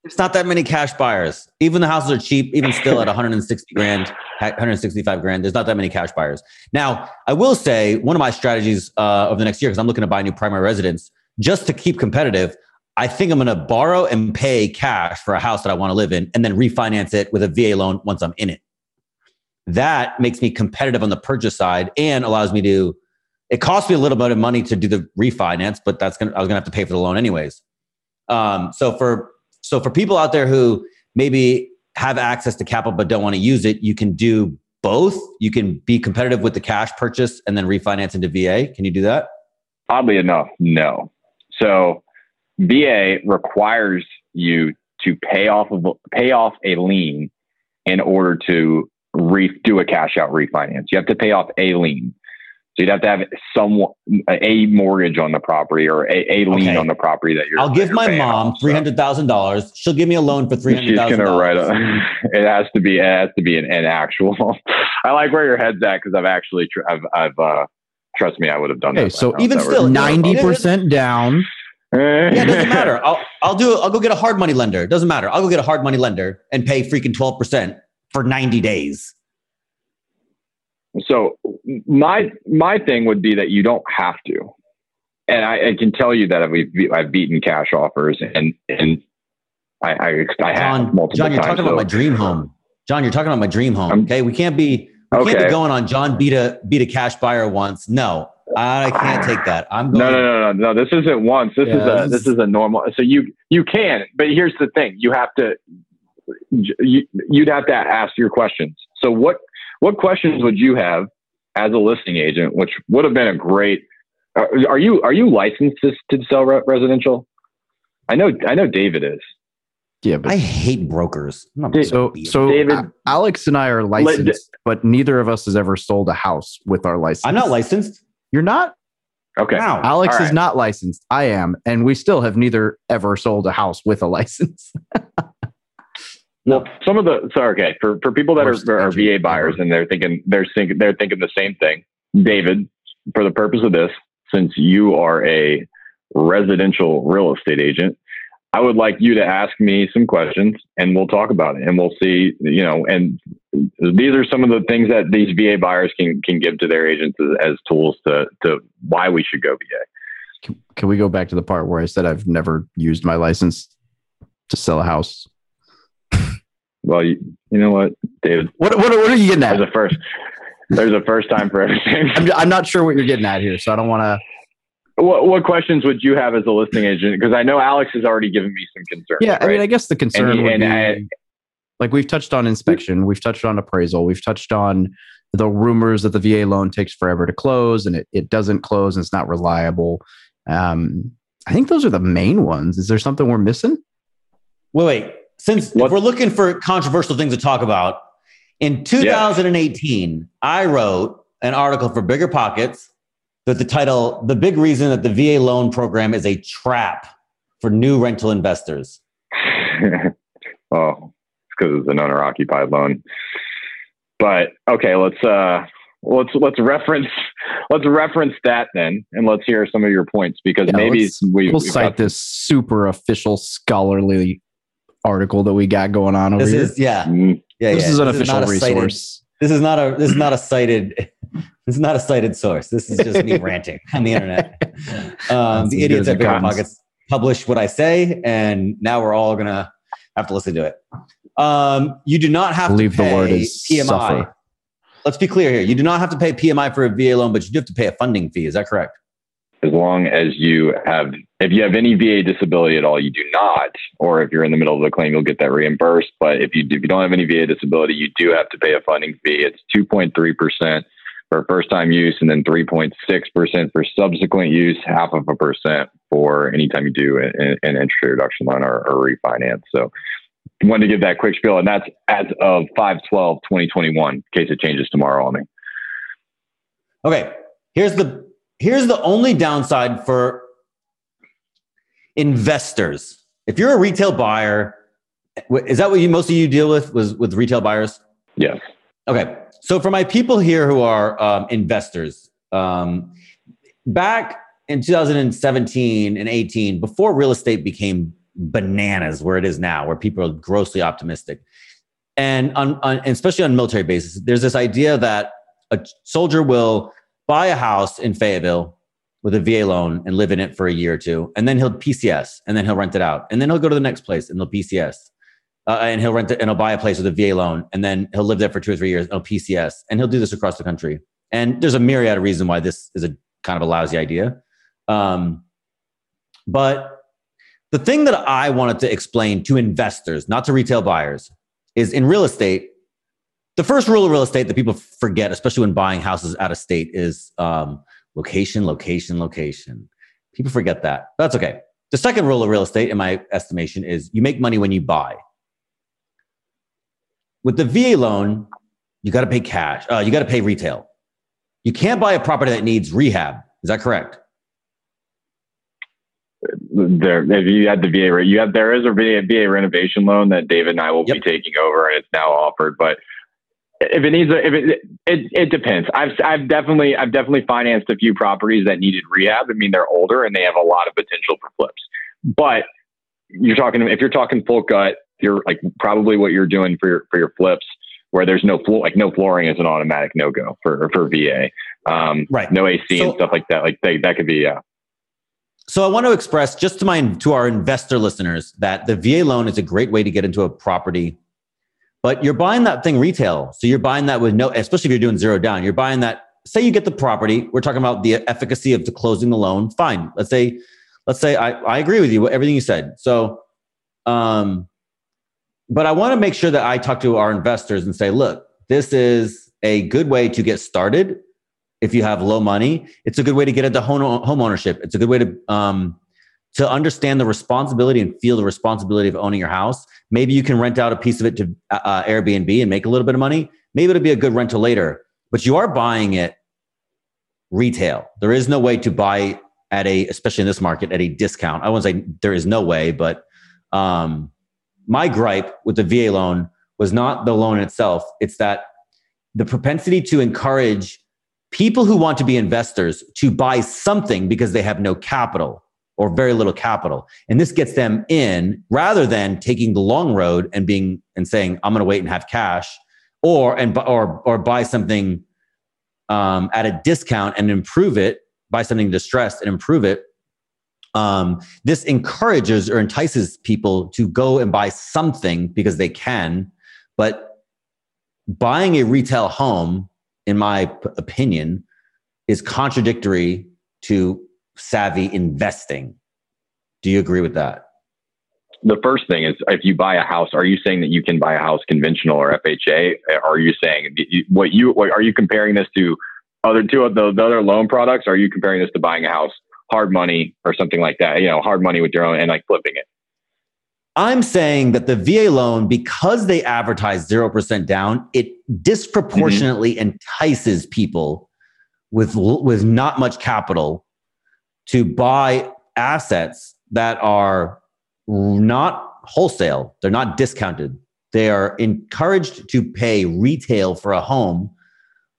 There's not that many cash buyers. Even the houses are cheap, even still at 160 grand, 165 grand. There's not that many cash buyers. Now, I will say one of my strategies uh, over the next year, because I'm looking to buy a new primary residence, just to keep competitive, I think I'm going to borrow and pay cash for a house that I want to live in and then refinance it with a VA loan once I'm in it. That makes me competitive on the purchase side and allows me to, it costs me a little bit of money to do the refinance, but that's going to, I was going to have to pay for the loan anyways. Um, so for, so for people out there who maybe have access to capital but don't want to use it, you can do both, you can be competitive with the cash purchase and then refinance into VA. Can you do that? Oddly enough, no. So VA requires you to pay off of pay off a lien in order to re- do a cash out refinance. You have to pay off a lien. So you'd have to have some a mortgage on the property or a, a lien Okay. on the property that you're. I'll give you're my mom off. So three hundred thousand dollars. She'll give me a loan for three hundred thousand. She's gonna write a. [laughs] It has to be. It has to be an, an actual. [laughs] I like where your head's at because I've actually. Tr- I've. I've. uh Trust me, I would have done Okay, that. so even That still, Ninety percent down. [laughs] Yeah, it doesn't matter. I'll I'll do. I'll go get a hard money lender. It doesn't matter. I'll go get a hard money lender and pay freaking twelve percent for ninety days. So my my thing would be that you don't have to, and I, I can tell you that we've I've beaten cash offers and and I I, I have Jon, multiple Jon, you're times. talking about my dream home. Jon, you're talking about my dream home. I'm- okay, we can't be. We can't be going on. Jon beat a beat a cash buyer once. No, I can't take that. I'm going. no, no, no, no, no. This isn't once. This is a this this is a normal. So you you can, but here's the thing: you have to you, you'd have to ask your questions. So what what questions would you have as a listing agent? Which would have been a great. Are, are you are you licensed to, to sell residential? I know I know David is. Yeah, but I hate brokers. I'm not Dude, so so David- Alex and I are licensed, but neither of us has ever sold a house with our license. I'm not licensed. You're not. Okay. Wow. Alex All is not licensed. I am, and we still have neither ever sold a house with a license. [laughs] Well, some of the so okay for for people that Worst are, are VA buyers ever. and they're thinking they're thinking they're thinking the same thing. David, for the purpose of this, since you are a residential real estate agent, I would like you to ask me some questions and we'll talk about it and we'll see. You know, and these are some of the things that these VA buyers can can give to their agents as, as tools to to why we should go VA. Can, can we go back to the part where I said I've never used my license to sell a house? Well, you, you know what, David, What what, what are you getting at? there's a first. There's a first time for everything. I'm, I'm not sure what you're getting at here, so I don't want to. What, what questions would you have as a listing agent? Because I know Alex has already given me some concerns. Yeah, I mean. I guess the concern he- would and be I- like we've touched on inspection, we've touched on appraisal, we've touched on the rumors that the VA loan takes forever to close and it, it doesn't close and it's not reliable. Um, I think those are the main ones. Is there something we're missing? Wait, wait. Since What- if we're looking for controversial things to talk about, in 2018, I wrote an article for BiggerPockets that the title, The Big Reason That the VA Loan Program is a Trap for New Rental Investors. [laughs] oh, it's because it's an owner occupied loan. But okay, let's uh let's let's reference [laughs] let's reference that then, and let's hear some of your points because Yeah, maybe we We'll we've cite got- this super official scholarly article that we got going on over This here. is, yeah. Mm, yeah this yeah. is an not official a cited- resource. this is not a this is not a cited this is not a cited source. This is just me [laughs] ranting on the internet. Um, the idiots at it Bigger. Pockets publish what I say, and now we're all gonna have to listen to it. Um, you do not have believe to the pay word is PMI. suffer. Let's be clear here. You do not have to pay PMI for a VA loan, but you do have to pay a funding fee. Is that correct? as long as you have if you have any VA disability at all, you do not, or if you're in the middle of the claim, you'll get that reimbursed. But if you if you don't have any VA disability, you do have to pay a funding fee. It's two point three percent for first time use, and then three point six percent for subsequent use, half of a percent for anytime you do an, an interest reduction loan or, or refinance. So. Wanted to give that quick spiel, and that's as of 5-12-2021, in case it changes tomorrow on me. Okay. Here's the here's the only downside for investors. If you're a retail buyer, is that what you most of you deal with was with retail buyers? Yes. Okay. So for my people here who are um, investors, um, back in 2017 and 18, before real estate became bananas where it is now, where people are grossly optimistic, and on, on especially on military bases, there's this idea that a soldier will buy a house in Fayetteville with a VA loan and live in it for a year or two, and then he'll PCS, and then he'll rent it out, and then he'll go to the next place and he'll PCS, uh, and he'll rent it and he'll buy a place with a VA loan, and then he'll live there for two or three years, and he'll PCS, and he'll do this across the country. And there's a myriad of reasons why this is a kind of a lousy idea. Um, but the thing that I wanted to explain to investors, not to retail buyers, is in real estate, the first rule of real estate that people forget, especially when buying houses out of state, is um, location, location, location. People forget that. That's okay. The second rule of real estate, in my estimation, is you make money when you buy. With the VA loan, you got to pay cash. Uh, you got to pay retail. You can't buy a property that needs rehab. Is that correct? There, if you had the VA, you have there is a VA, VA renovation loan that David and I will Yep. be taking over, and it's now offered. But if it needs, a, if it, it, it depends. I've, I've definitely, I've definitely financed a few properties that needed rehab. I mean, they're older and they have a lot of potential for flips. But you're talking, if you're talking full gut, you're like probably what you're doing for your for your flips, where there's no floor, like no flooring is an automatic no go for for VA. Um, Right. No AC So- and stuff like that. Like they, that could be, yeah. So I want to express just to my to our investor listeners that the VA loan is a great way to get into a property, but you're buying that thing retail. So you're buying that with no, especially if you're doing zero down. You're buying that. Say you get the property. We're talking about the efficacy of the closing the loan. Fine. Let's say, let's say I, I agree with you everything you said. So, um, but I want to make sure that I talk to our investors and say, look, this is a good way to get started if you have low money. It's a good way to get into home, home ownership. It's a good way to um, to understand the responsibility and feel the responsibility of owning your house. Maybe you can rent out a piece of it to uh, Airbnb and make a little bit of money. Maybe it'll be a good rental later, but you are buying it retail. There is no way to buy at a, especially in this market, at a discount. I won't say there is no way, but um, my gripe with the VA loan was not the loan itself. It's that the propensity to encourage people who want to be investors to buy something because they have no capital or very little capital. And this gets them in rather than taking the long road and being and saying, I'm going to wait and have cash or, and, or, or buy something um, at a discount and improve it, buy something distressed and improve it. Um, this encourages or entices people to go and buy something because they can, but buying a retail home in my p- opinion, is contradictory to savvy investing. Do you agree with that? the first thing is if you buy a house, are you saying that you can buy a house conventional or FHA? Are you saying what you what, are you comparing this to other two of the, the other loan products? Are you comparing this to buying a house hard money or something like that? You know, hard money with your own and like flipping it. I'm saying that the VA loan, because they advertise 0% down, it disproportionately mm-hmm. entices people with, with not much capital to buy assets that are not wholesale. They're not discounted. They are encouraged to pay retail for a home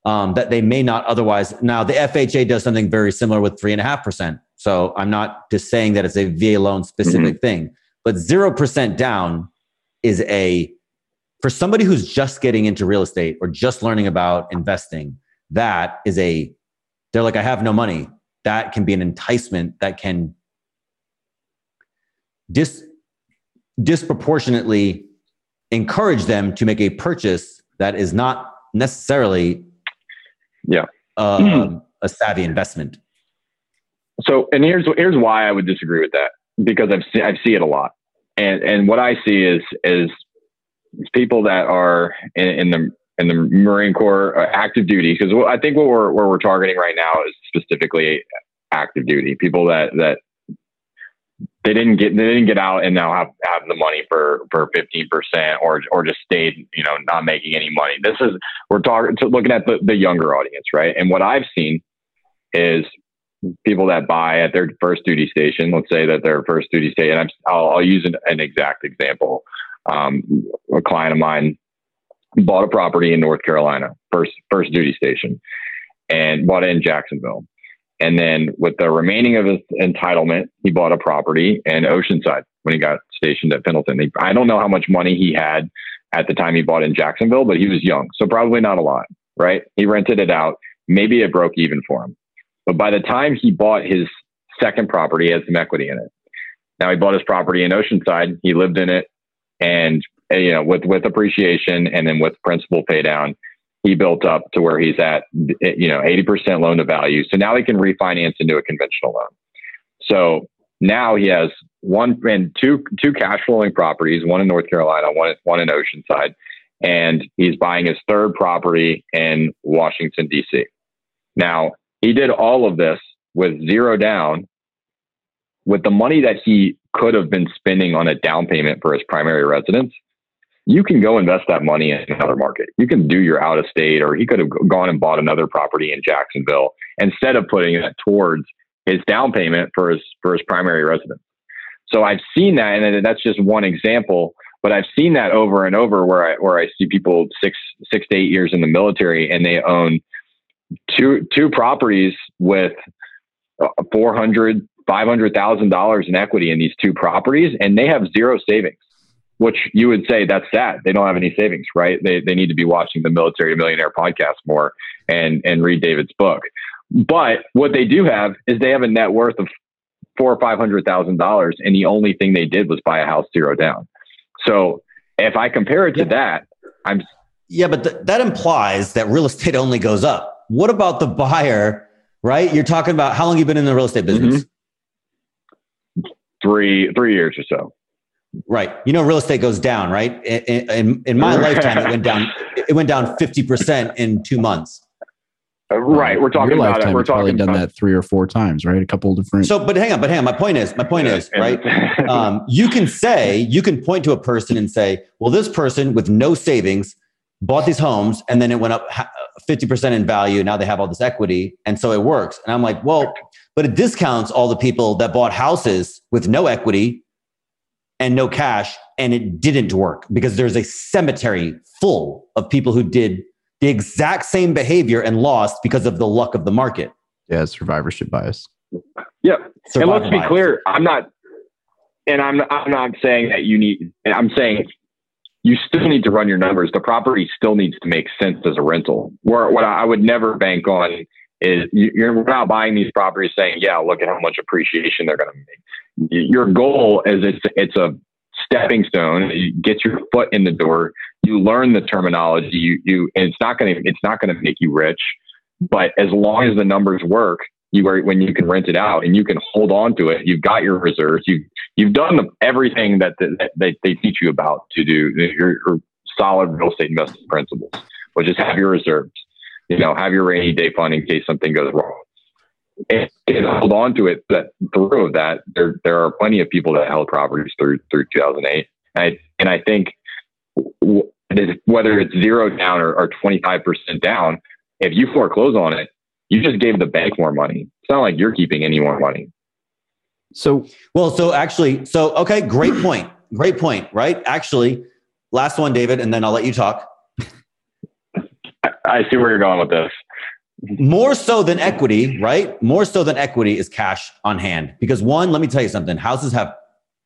um, that they may not otherwise. Now, the FHA does something very similar with 3.5%. So I'm not just saying that it's a VA loan specific thing but 0% down is a for somebody who's just getting into real estate or just learning about investing that is a they're like i have no money that can be an enticement that can dis, disproportionately encourage them to make a purchase that is not necessarily Yeah. um, a savvy investment. So, and here's here's why I would disagree with that because I've seen I see it a lot, and and what I see is is people that are in, in the in the Marine Corps uh, active duty because I think what we're where we're targeting right now is specifically active duty people that that they didn't get they didn't get out and now have have the money for for fifteen percent or or just stayed you know not making any money. This is we're talking looking at the the younger audience, right? And what I've seen is people that buy at their first duty station. Let's say that their first duty station. And I'm, I'll, I'll use an, an exact example. Um, a client of mine bought a property in North Carolina, first first duty station, and bought it in Jacksonville. And then with the remaining of his entitlement, he bought a property in Oceanside when he got stationed at Pendleton. He, I don't know how much money he had at the time he bought in Jacksonville, but he was young, so probably not a lot, right? He rented it out. Maybe it broke even for him. But by the time he bought his second property, he had some equity in it. Now he bought his property in Oceanside. He lived in it, and you know, with with appreciation and then with principal pay down, he built up to where he's at, you know, eighty percent loan to value. So now he can refinance into a conventional loan. So now he has one and two two cash flowing properties, one in North Carolina, one one in Oceanside, and he's buying his third property in Washington, D.C. Now, he did all of this with zero down with the money that he could have been spending on a down payment for his primary residence. You can go invest that money in another market. You can do your out of state, or he could have gone and bought another property in Jacksonville instead of putting it towards his down payment for his for his primary residence. So I've seen that, and that's just one example. But I've seen that over and over, where I where I see people six six to eight years in the military, and they own two two properties with four hundred five hundred thousand dollars in equity in these two properties, and they have zero savings. Which you would say that's sad. They don't have any savings, right? They they need to be watching the Military Millionaire podcast more and and read David's book. But what they do have is they have a net worth of four or five hundred thousand dollars, and the only thing they did was buy a house zero down. So if I compare it to yeah. that, I'm yeah, but th- that implies that real estate only goes up. What about the buyer? Right? You're talking about how long you've been in the real estate business? Mm-hmm. Three three years or so. Right. You know, real estate goes down, right? In, in, in my lifetime, it went down. It went down fifty percent in two months. Uh, right. We're talking about it. We're probably done that three or four times, right? A couple different. So, but hang on, but hang on. My point is, my point is, right? um, you can say, you can point to a person and say, well, this person with no savings bought these homes and then it went up 50% in value. Now they have all this equity. And so it works. And I'm like, well, but it discounts all the people that bought houses with no equity and no cash and it didn't work because there's a cemetery full of people who did the exact same behavior and lost because of the luck of the market. Yeah, survivorship bias. Yeah, and let's be bias. clear. I'm not, and I'm I'm not saying that you need. I'm saying you still need to run your numbers. The property still needs to make sense as a rental. Where what I would never bank on is you're not buying these properties saying, "Yeah, look at how much appreciation they're going to make." Your goal is it's it's a stepping stone. You get your foot in the door. You learn the terminology. You you and it's not going to it's not going to make you rich, but as long as the numbers work, you are when you can rent it out and you can hold on to it. You've got your reserves. You you've done the, everything that, the, that they, they teach you about to do your, your solid real estate investment principles, which is have your reserves. You know, have your rainy day fund in case something goes wrong. And, and hold on to it that through of that there there are plenty of people that held properties through through 2008 and I, and I think whether it's zero down or, or 25% down if you foreclose on it you just gave the bank more money. It's not like you're keeping any more money. So well so actually so okay great point. Great point right? Actually last one david and then i'll let you talk I, see where you're going with this more so than equity, right? More so than equity is cash on hand. Because one, let me tell you something houses have,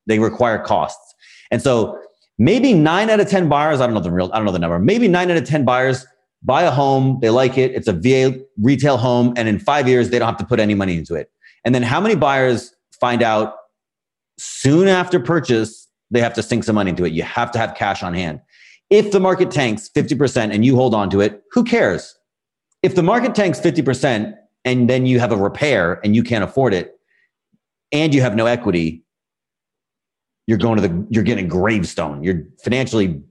they require costs. And so maybe nine out of 10 buyers, I don't know the real, I don't know the number, maybe nine out of 10 buyers buy a home, they like it, it's a VA retail home, and in five years, they don't have to put any money into it. And then how many buyers find out soon after purchase, they have to sink some money into it? You have to have cash on hand. If the market tanks 50% and you hold on to it, who cares? if the market tanks 50% and then you have a repair and you can't afford it and you have no equity, you're going to the you're getting a gravestone. You're financially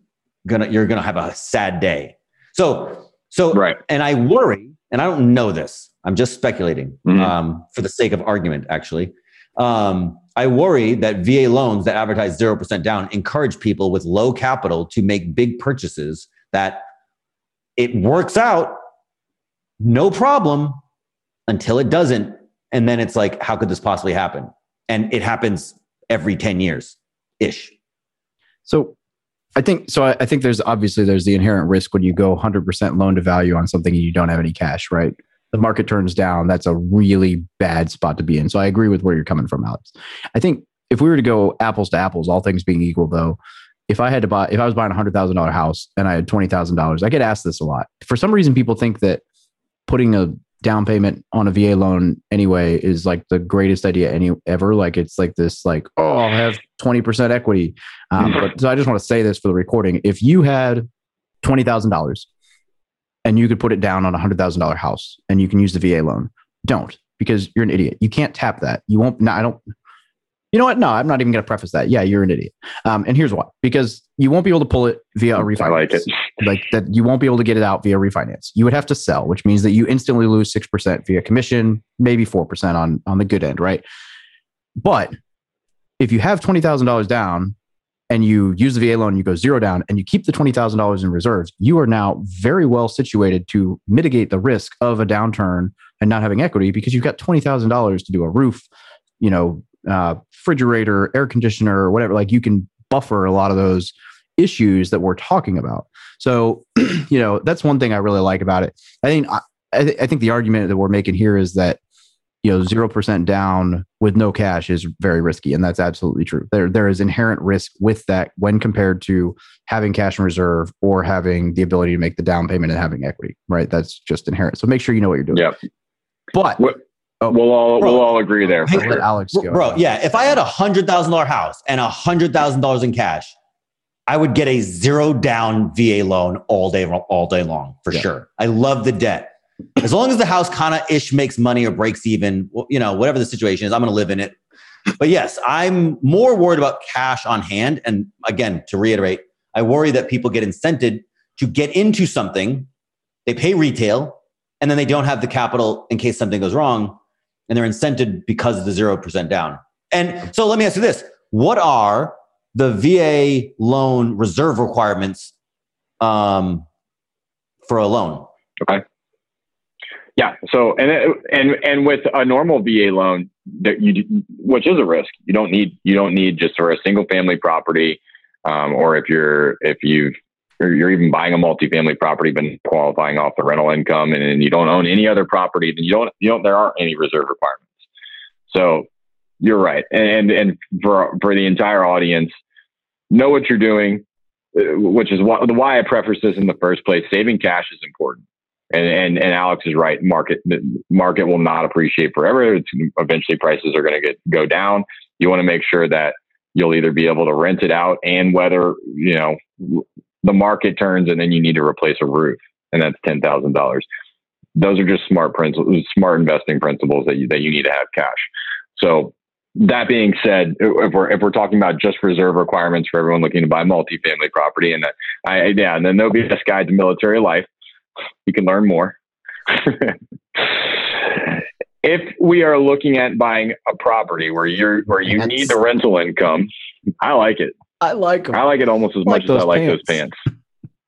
gonna you're gonna have a sad day. So so right. And I worry, and I don't know this. I'm just speculating mm-hmm. um, for the sake of argument. Actually, um, I worry that VA loans that advertise zero percent down encourage people with low capital to make big purchases. That it works out no problem until it doesn't. And then it's like, how could this possibly happen? And it happens every 10 years ish. So I think so. I think there's obviously there's the inherent risk when you go 100% loan to value on something and you don't have any cash, right? The market turns down. That's a really bad spot to be in. So I agree with where you're coming from, Alex. I think if we were to go apples to apples, all things being equal, though, if I had to buy, if I was buying a hundred thousand dollar house and I had twenty thousand dollars, I get asked this a lot. For some reason, people think that putting a down payment on a VA loan anyway is like the greatest idea any ever. Like it's like this, like oh, I'll have twenty percent equity. Um, [laughs] but so I just want to say this for the recording: if you had twenty thousand dollars and you could put it down on a hundred thousand dollar house and you can use the VA loan, don't because you're an idiot. You can't tap that. You won't. No, I don't. You know what? No, I'm not even going to preface that. Yeah, you're an idiot. Um, and here's why: because you won't be able to pull it via a refinance. I like it. like that you won't be able to get it out via refinance. You would have to sell, which means that you instantly lose 6% via commission, maybe 4% on on the good end, right? But if you have $20,000 down and you use the VA loan, you go zero down and you keep the $20,000 in reserves, you are now very well situated to mitigate the risk of a downturn and not having equity because you've got $20,000 to do a roof, you know, uh, refrigerator, air conditioner, or whatever. Like you can buffer a lot of those issues that we're talking about. So, [clears throat] you know, that's one thing I really like about it. I think I, I think the argument that we're making here is that you know zero percent down with no cash is very risky, and that's absolutely true. There there is inherent risk with that when compared to having cash in reserve or having the ability to make the down payment and having equity. Right, that's just inherent. So make sure you know what you're doing. Yep. But What- oh. We'll all Bro, we'll all agree there. I'll For sure. Alex go. Bro, yeah. If I had a hundred thousand dollar house and a hundred thousand dollars in cash, I would get a zero down VA loan all day all day long for Yeah. sure. I love the debt. As long as the house kind of ish makes money or breaks even, you know, whatever the situation is, I'm going to live in it. But yes, I'm more worried about cash on hand. And again, to reiterate, I worry that people get incented to get into something, they pay retail, and then they don't have the capital in case something goes wrong, and they're incented because of the zero percent down. And so let me ask you this: What are the VA loan reserve requirements um, for a loan? Yeah. So and and and with a normal VA loan, that you which is a risk, you don't need you don't need just for a single family property, um, or if you're if you've or you're even buying a multifamily property but qualifying off the rental income and, and you don't own any other property, then you don't you don't there aren't any reserve requirements. So you're right, and and for for the entire audience, know what you're doing, uh, which is why, why I preface this in the first place. Saving cash is important. And, and and Alex is right. Market the market will not appreciate forever. It's, eventually, prices are going to get go down. You want to make sure that you'll either be able to rent it out and whether you know the market turns, and then you need to replace a roof, and that's ten thousand dollars. Those are just smart principles, smart investing principles that you that you need to have cash. So that being said, if we're if we're talking about just reserve requirements for everyone looking to buy multifamily property, and I yeah, and then there'll be this guide to military life you can learn more. if we are looking at buying a property where you're where you need the rental income, I like it. I like them. I like it almost as Like much as I like pants. those pants.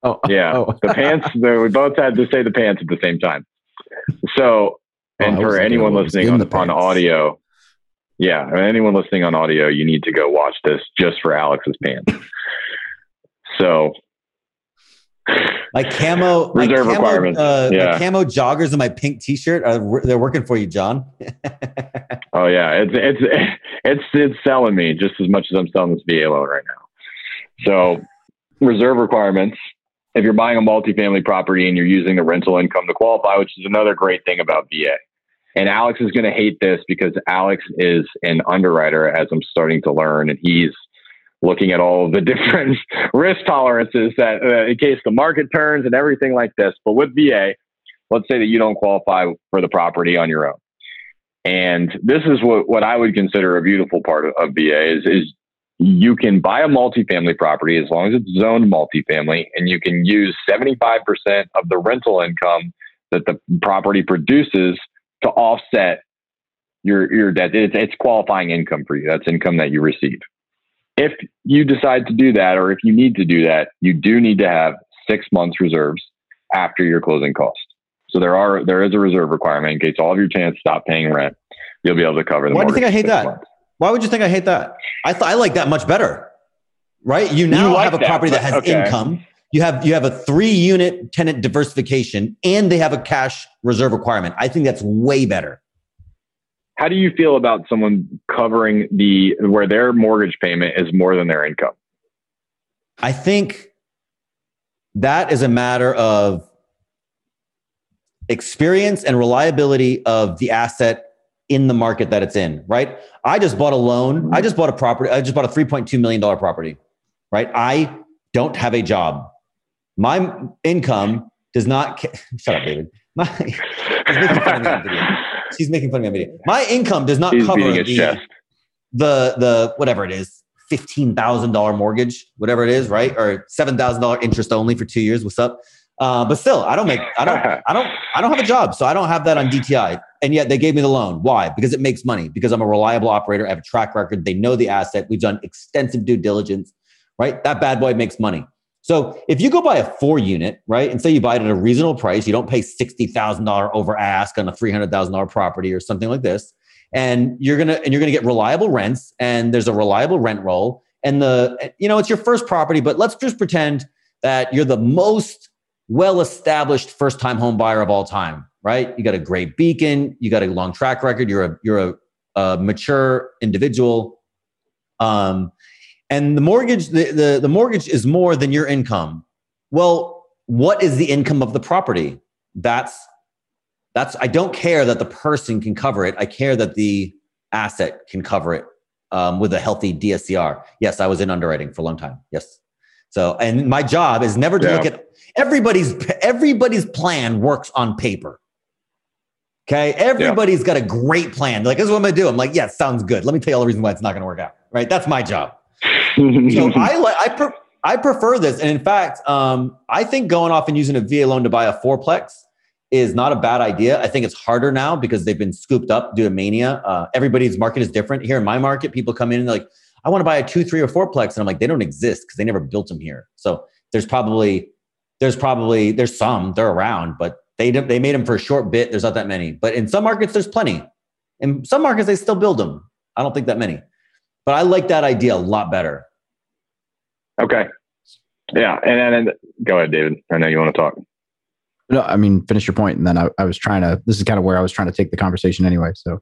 Oh, Yeah, oh. the pants. the- we both had to say the pants at the same time. So, Oh, and was for anyone listening in on, the on audio, yeah, anyone listening on audio, you need to go watch this just for Alex's pants. So, My camo, my Reserve camo, requirements. Uh, Yeah. My camo joggers and my pink T-shirt are they're working for you, Jon. [laughs] Oh yeah, it's it's it's it's selling me just as much as I'm selling this VA loan right now. So reserve requirements. If you're buying a multifamily property and you're using the rental income to qualify, which is another great thing about VA. And Alex is going to hate this because Alex is an underwriter, as I'm starting to learn, and he's looking at all the [laughs] different risk tolerances that uh, in case the market turns and everything like this. But with VA, let's say that you don't qualify for the property on your own. And this is what, what I would consider a beautiful part of, of VA is, is you can buy a multifamily property as long as it's zoned multifamily and you can use 75% of the rental income that the property produces to offset your, your debt. It's, it's qualifying income for you. That's income that you receive. If you decide to do that, or if you need to do that, you do need to have six months reserves after your closing cost. So there are there is a reserve requirement in case all of your tenants stop paying rent. You'll be able to cover the. Why do you think I hate that? months. Why would you think I hate that? I th- I like that much better. Right? You now like have a that, property that has okay. income. You have you have a three unit tenant diversification, and they have a cash reserve requirement. I think that's way better. How do you feel about someone covering the where their mortgage payment is more than their income? I think that is a matter of experience and reliability of the asset in the market that it's in, right? I just bought a loan. I just bought a property. I just bought a $3.2 million property, right? I don't have a job. My income does not, [laughs] shut up, David. My, [laughs] she's making fun of my video. She's making fun of me on video. My income does not He's cover his the, the the whatever it is, fifteen thousand dollar mortgage, whatever it is, right? Or seven thousand dollar interest only for two years. What's up? Uh, but still, I don't make, I don't, I don't, I don't have a job, so I don't have that on DTI. And yet they gave me the loan. Why? Because it makes money. Because I'm a reliable operator. I have a track record. They know the asset. We've done extensive due diligence. Right? That bad boy makes money. So if you go buy a four unit, right, and say you buy it at a reasonable price, you don't pay sixty thousand dollar over ask on a three hundred thousand dollar property or something like this, and you're gonna and you're gonna get reliable rents, and there's a reliable rent roll, and the you know it's your first property, but let's just pretend that you're the most well established first time home buyer of all time, right? You got a great beacon, you got a long track record, you're a you're a, a mature individual. Um, and the mortgage the, the, the mortgage is more than your income. Well, what is the income of the property? That's that's I don't care that the person can cover it. I care that the asset can cover it um, with a healthy DSCR. Yes, I was in underwriting for a long time. Yes. So, and my job is never to yeah. look at everybody's everybody's plan works on paper. Okay, everybody's yeah. got a great plan. Like, this is what I'm gonna do. I'm like, yeah, sounds good. Let me tell you all the reasons why it's not gonna work out. Right? That's my job. So [laughs] I like I pre- I prefer this, and in fact, um, I think going off and using a VA loan to buy a fourplex is not a bad idea. I think it's harder now because they've been scooped up due to mania. Uh, everybody's market is different. Here in my market, people come in and like, I want to buy a two, three, or fourplex, and I'm like, they don't exist because they never built them here. So there's probably there's probably there's some they're around, but they they made them for a short bit. There's not that many, but in some markets there's plenty. In some markets they still build them. I don't think that many, but I like that idea a lot better. Okay, yeah, and then go ahead, David. I know you want to talk. No, I mean finish your point, and then I, I was trying to. This is kind of where I was trying to take the conversation anyway. So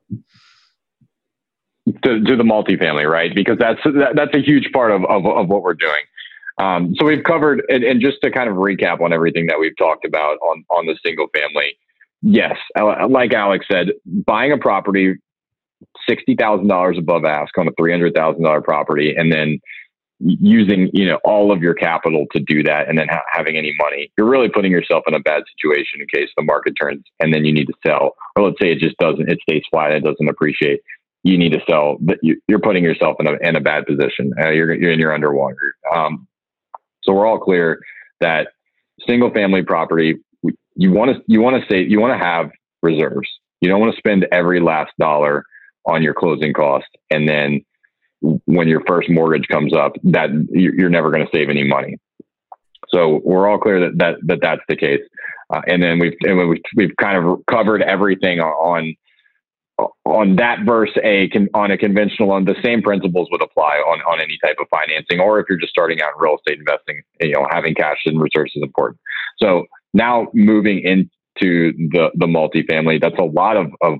to, to the multifamily, right? Because that's that, that's a huge part of, of, of what we're doing. Um, so we've covered, and, and, just to kind of recap on everything that we've talked about on on the single family. Yes, like Alex said, buying a property sixty thousand dollars above ask on a three hundred thousand dollar property, and then using you know all of your capital to do that, and then ha- having any money, you're really putting yourself in a bad situation in case the market turns and then you need to sell, or let's say it just doesn't, it stays flat, it doesn't appreciate you need to sell, but you, are putting yourself in a, in a bad position. Uh, you're, you're, you're underwater. Um, so we're all clear that single family property, you want to, you want to say, you want to have reserves. You don't want to spend every last dollar on your closing cost. And then when your first mortgage comes up, that you're never going to save any money. So we're all clear that, that, that that's the case. Uh, and then we've, and we've, we've kind of covered everything on, on that verse a on a conventional loan, the same principles would apply on, on any type of financing, or if you're just starting out in real estate investing, you know, having cash and reserves is important. So now moving into the, the multifamily, that's a lot of, of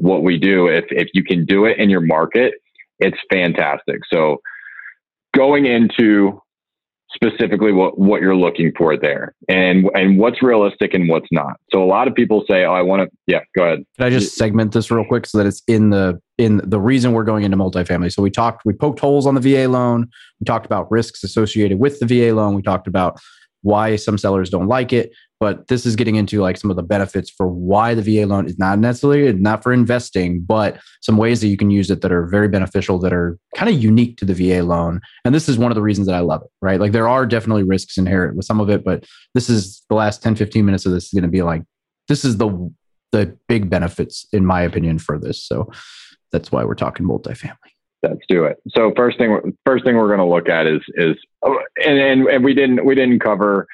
what we do. If, if you can do it in your market, it's fantastic. So going into specifically what, what you're looking for there and and what's realistic and what's not. So a lot of people say, "Oh, I want to." Yeah, go ahead. Can I just segment this real quick so that it's in the in the reason we're going into multifamily? So we talked, we poked holes on the VA loan. We talked about risks associated with the VA loan. We talked about why some sellers don't like it. But this is getting into like some of the benefits for why the VA loan is not necessarily not for investing, but some ways that you can use it that are very beneficial that are kind of unique to the VA loan. And this is one of the reasons that I love it, right? Like there are definitely risks inherent with some of it, but this is the last 10, 15 minutes of this is going to be like, this is the the big benefits, in my opinion, for this. So that's why we're talking multifamily let's do it. So first thing, first thing we're going to look at is is oh, and, and and we didn't we didn't cover.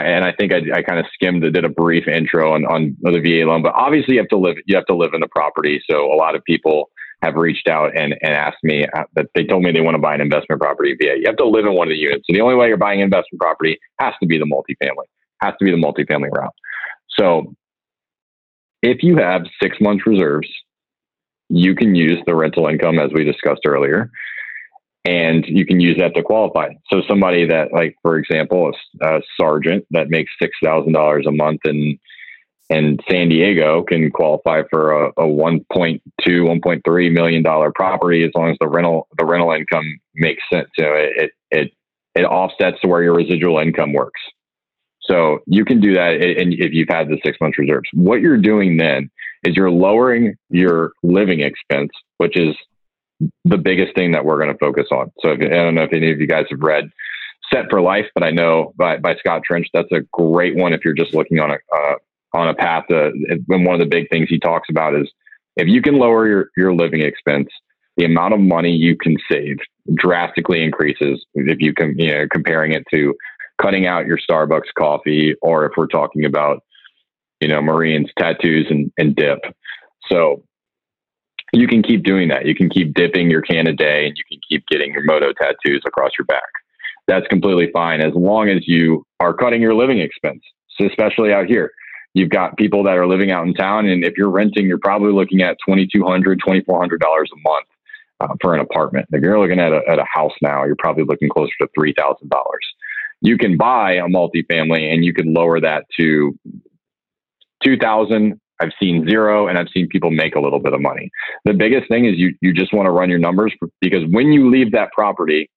And I think I, I kind of skimmed, did a brief intro on, on the VA loan, but obviously you have to live, you have to live in the property. So a lot of people have reached out and, and asked me uh, that they told me they want to buy an investment property VA. You have to live in one of the units. So the only way you're buying investment property has to be the multifamily, has to be the multifamily route. So if you have six months reserves you can use the rental income as we discussed earlier and you can use that to qualify. So somebody that like for example a, a sergeant that makes $6000 a month in in san diego can qualify for a, a 1.2 1.3 million dollar property as long as the rental the rental income makes sense. You know it it it offsets to where your residual income works. So you can do that and if you've had the six months reserves. What you're doing then is you're lowering your living expense, which is the biggest thing that we're going to focus on. So if, I don't know if any of you guys have read Set for Life, but I know by, by Scott Trench, that's a great one if you're just looking on a uh, on a path. To, and one of the big things he talks about is if you can lower your, your living expense, the amount of money you can save drastically increases if you can, you know, comparing it to cutting out your Starbucks coffee, or if we're talking about, you know, Marines, tattoos, and, and dip. So you can keep doing that. You can keep dipping your can a day and you can keep getting your moto tattoos across your back. That's completely fine as long as you are cutting your living expense, so especially out here. You've got people that are living out in town, and if you're renting, you're probably looking at $2,200, $2,400 a month uh, for an apartment. If you're looking at a, at a house now, you're probably looking closer to $3,000. You can buy a multifamily and you can lower that to 2000 I've seen zero and I've seen people make a little bit of money. The biggest thing is you you just want to run your numbers because when you leave that property,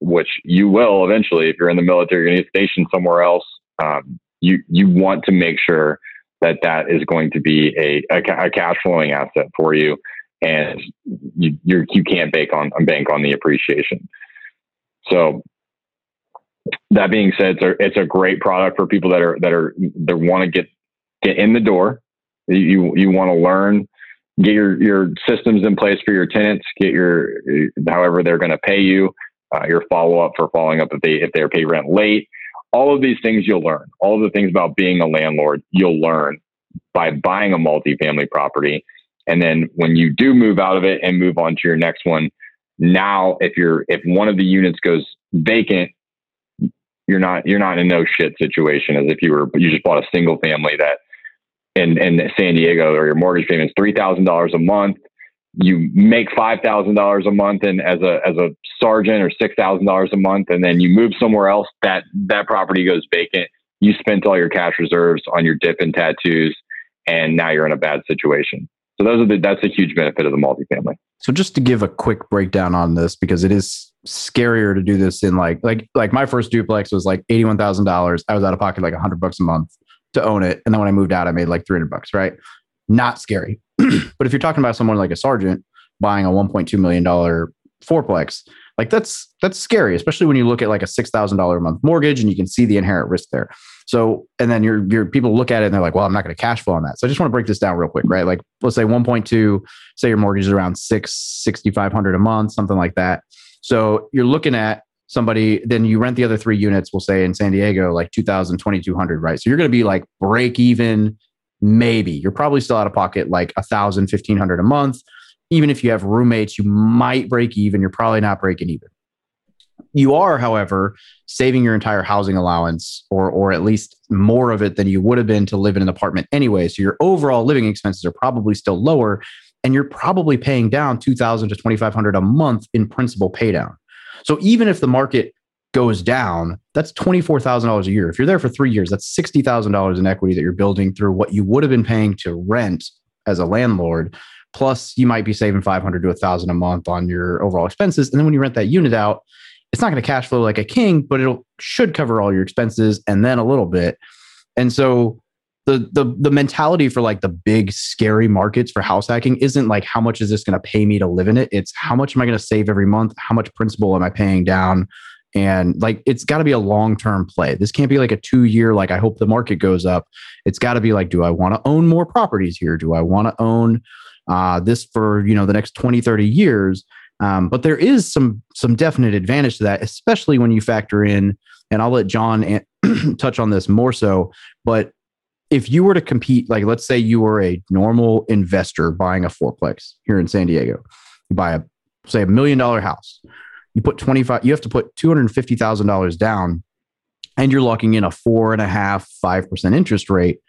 which you will eventually if you're in the military, you're going to station somewhere else. Um, you you want to make sure that that is going to be a, a, a cash flowing asset for you, and you you're, you can't bank on bank on the appreciation. So that being said, it's a, it's a great product for people that are that are that want to get get in the door you you want to learn, get your your systems in place for your tenants, get your however they're going to pay you, uh, your follow up for following up if they if they're pay rent late. All of these things you'll learn. All of the things about being a landlord you'll learn by buying a multifamily property. And then when you do move out of it and move on to your next one, now if you're if one of the units goes vacant, you're not you're not in a no shit situation as if you were you just bought a single family that in, in San Diego or your mortgage payment is three thousand dollars a month. You make five thousand dollars a month and as a as a sergeant or six thousand dollars a month, and then you move somewhere else, that that property goes vacant. You spent all your cash reserves on your dip and tattoos, and now you're in a bad situation. So those are the that's a huge benefit of the multifamily. So just to give a quick breakdown on this, because it is scarier to do this in like like like my first duplex was like eighty one thousand dollars. I was out of pocket like hundred bucks a month to own it. And then when I moved out, I made like 300 bucks, right? Not scary. [clears throat] but if you're talking about someone like a sergeant buying a $1.2 million fourplex, like that's that's scary, especially when you look at like a six thousand dollar a month mortgage and you can see the inherent risk there. So, and then your your people look at it and they're like, well, I'm not going to cash flow on that. So I just want to break this down real quick, right? Like let's say 1.2, say your mortgage is around six, 6,500 a month, something like that. So you're looking at somebody, then you rent the other three units, we'll say in San Diego, like 2000, 2200, right? So you're going to be like break even, maybe. You're probably still out of pocket like a thousand, fifteen hundred a month. Even if you have roommates, you might break even. You're probably not breaking even. You are, however, saving your entire housing allowance or or at least more of it than you would have been to live in an apartment anyway. So your overall living expenses are probably still lower and you're probably paying down 2000 to 2500 a month in principal paydown. So even if the market goes down, that's $24,000 a year. If you're there for three years, that's $60,000 in equity that you're building through what you would have been paying to rent as a landlord. Plus, you might be saving 500 to 1,000 a month on your overall expenses. And then when you rent that unit out, it's not going to cash flow like a king, but it should cover all your expenses and then a little bit. And so the the the mentality for like the big scary markets for house hacking isn't like how much is this going to pay me to live in it? It's how much am i going to save every month? How much principal am i paying down? And like it's got to be a long term play. This can't be like a two year like i hope the market goes up. It's got to be like do i want to own more properties here? Do i want to own uh, this for you know the next 20 30 years? Um, but there is some some definite advantage to that especially when you factor in and i'll let jon an- [clears throat] touch on this more so but if you were to compete, like let's say you were a normal investor buying a fourplex here in San Diego, you buy a say a million dollar house, you put 25, you have to put $250,000 down and you're locking in a four and a half, five percent interest rate.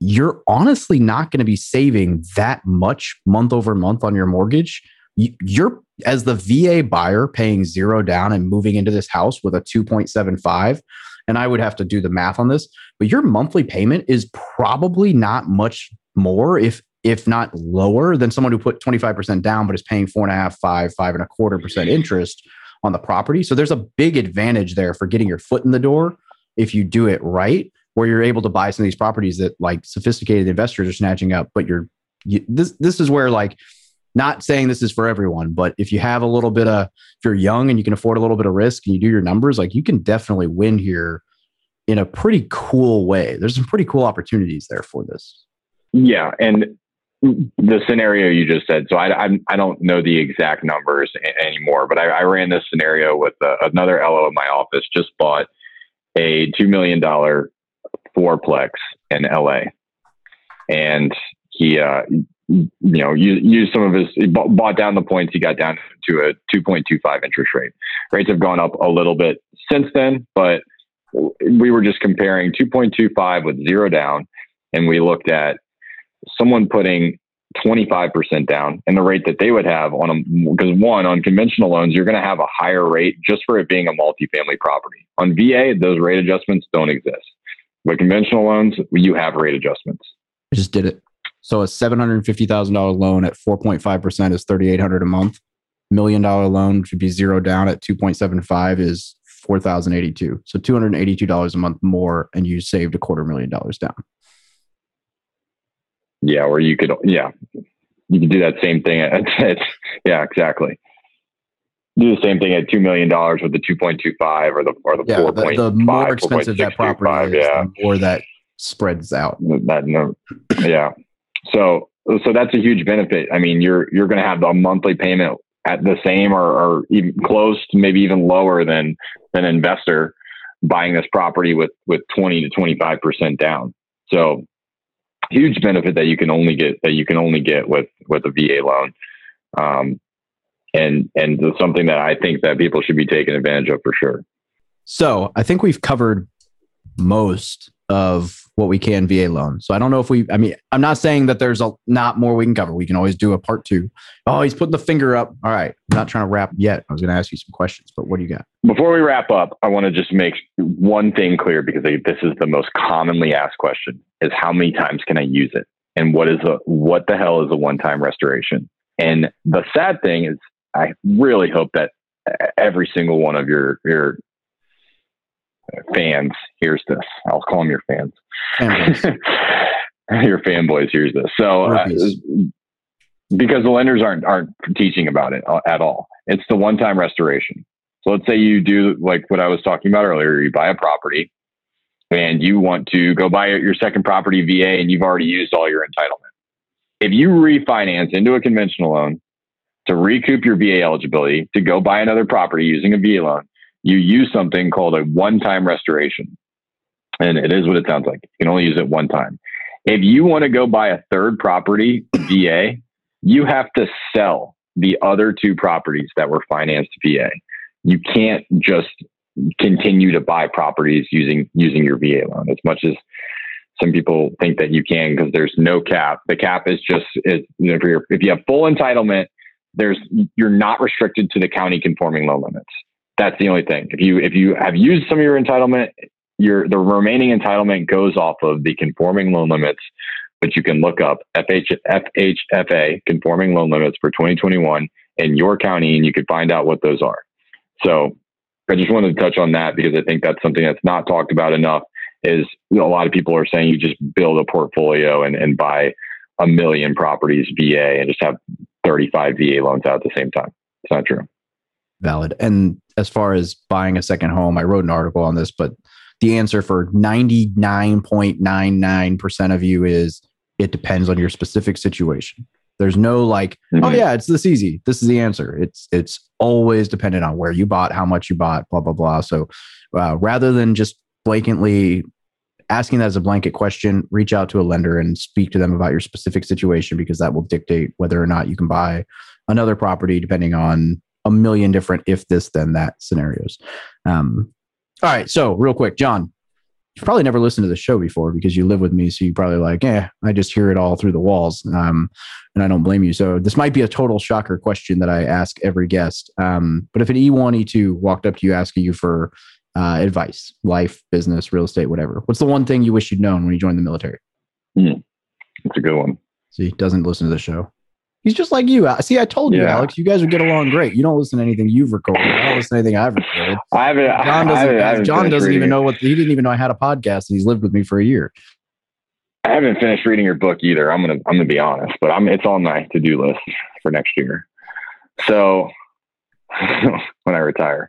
You're honestly not going to be saving that much month over month on your mortgage. You're as the VA buyer paying zero down and moving into this house with a 2.75 and I would have to do the math on this, but your monthly payment is probably not much more, if if not lower, than someone who put 25% down but is paying four and a half, five, five and a quarter percent interest on the property. So there's a big advantage there for getting your foot in the door if you do it right, where you're able to buy some of these properties that like sophisticated investors are snatching up, but you're you, this this is where like not saying this is for everyone, but if you have a little bit of, if you're young and you can afford a little bit of risk and you do your numbers, like you can definitely win here in a pretty cool way. There's some pretty cool opportunities there for this. Yeah, and the scenario you just said. So I I do not know the exact numbers a- anymore, but I, I, ran this scenario with uh, another LO in my office. Just bought a two million dollar fourplex in LA, and he uh, you know used, used some of his bought down the points. He got down to a two point two five interest rate. Rates have gone up a little bit since then, but we were just comparing 2.25 with zero down, and we looked at someone putting 25% down and the rate that they would have on them. because one on conventional loans you're going to have a higher rate just for it being a multifamily property on va those rate adjustments don't exist but conventional loans you have rate adjustments i just did it so a $750000 loan at 4.5% is 3800 a month million dollar loan which would be zero down at 2.75 is 4082 so $282 a month more and you saved a quarter million dollars down yeah, or you could, yeah, you could do that same thing. At, at, yeah, exactly. Do the same thing at two million dollars with the two point two five or the or the yeah, four point. The, the more expensive that property is, yeah. the more that spreads out. That no, yeah. So so that's a huge benefit. I mean, you're you're going to have a monthly payment at the same or, or even close to maybe even lower than than an investor buying this property with with 20 to 25 percent down. So huge benefit that you can only get that you can only get with with a VA loan. Um, and and something that I think that people should be taking advantage of for sure. So I think we've covered most of what we can VA loan. So I don't know if we, I mean, I'm not saying that there's a not more we can cover. We can always do a part two. Oh, he's putting the finger up. All right. I'm not trying to wrap yet. I was going to ask you some questions, but what do you got? Before we wrap up, I want to just make one thing clear because this is the most commonly asked question is how many times can I use it? And what is a, what the hell is a one-time restoration? And the sad thing is I really hope that every single one of your, your fans hears this. I'll call them your fans. [laughs] your fanboys hears this. So, uh, because the lenders aren't aren't teaching about it at all. It's the one time restoration. So let's say you do like what I was talking about earlier. You buy a property, and you want to go buy your second property VA, and you've already used all your entitlement. If you refinance into a conventional loan to recoup your VA eligibility to go buy another property using a VA loan, you use something called a one time restoration. And it is what it sounds like. You can only use it one time. If you want to go buy a third property VA, you have to sell the other two properties that were financed VA. You can't just continue to buy properties using using your VA loan as much as some people think that you can because there's no cap. The cap is just is, you know, if, if you have full entitlement, there's you're not restricted to the county conforming loan limits. That's the only thing. If you if you have used some of your entitlement, your the remaining entitlement goes off of the conforming loan limits, but you can look up FH, FHFA conforming loan limits for 2021 in your county, and you can find out what those are. So I just wanted to touch on that because I think that's something that's not talked about enough. Is a lot of people are saying you just build a portfolio and, and buy a million properties VA and just have 35 VA loans out at the same time. It's not true. Valid. And as far as buying a second home, I wrote an article on this, but the answer for 99.99% of you is it depends on your specific situation. There's no like, oh, mm-hmm. oh yeah, it's this easy. This is the answer. It's it's always dependent on where you bought, how much you bought, blah blah blah. So uh, rather than just blatantly asking that as a blanket question, reach out to a lender and speak to them about your specific situation because that will dictate whether or not you can buy another property depending on a million different if this then that scenarios. Um, all right, so real quick, Jon, you've probably never listened to the show before because you live with me, so you probably like, yeah, I just hear it all through the walls, um, and I don't blame you. So this might be a total shocker question that I ask every guest. Um, but if an E1, E2 walked up to you asking you for uh, advice, life, business, real estate, whatever, what's the one thing you wish you'd known when you joined the military? Mm, that's a good one. See, doesn't listen to the show. He's just like you. See, I told you. Alex. You guys would get along great. You don't listen to anything you've recorded. I don't listen to anything I've recorded. I haven't. Jon doesn't. I haven't, Jon doesn't even know what he didn't even know I had a podcast, and he's lived with me for a year. I haven't finished reading your book either. I'm gonna I'm gonna be honest, but I'm it's on my to do list. for next year. So [laughs] when I retire,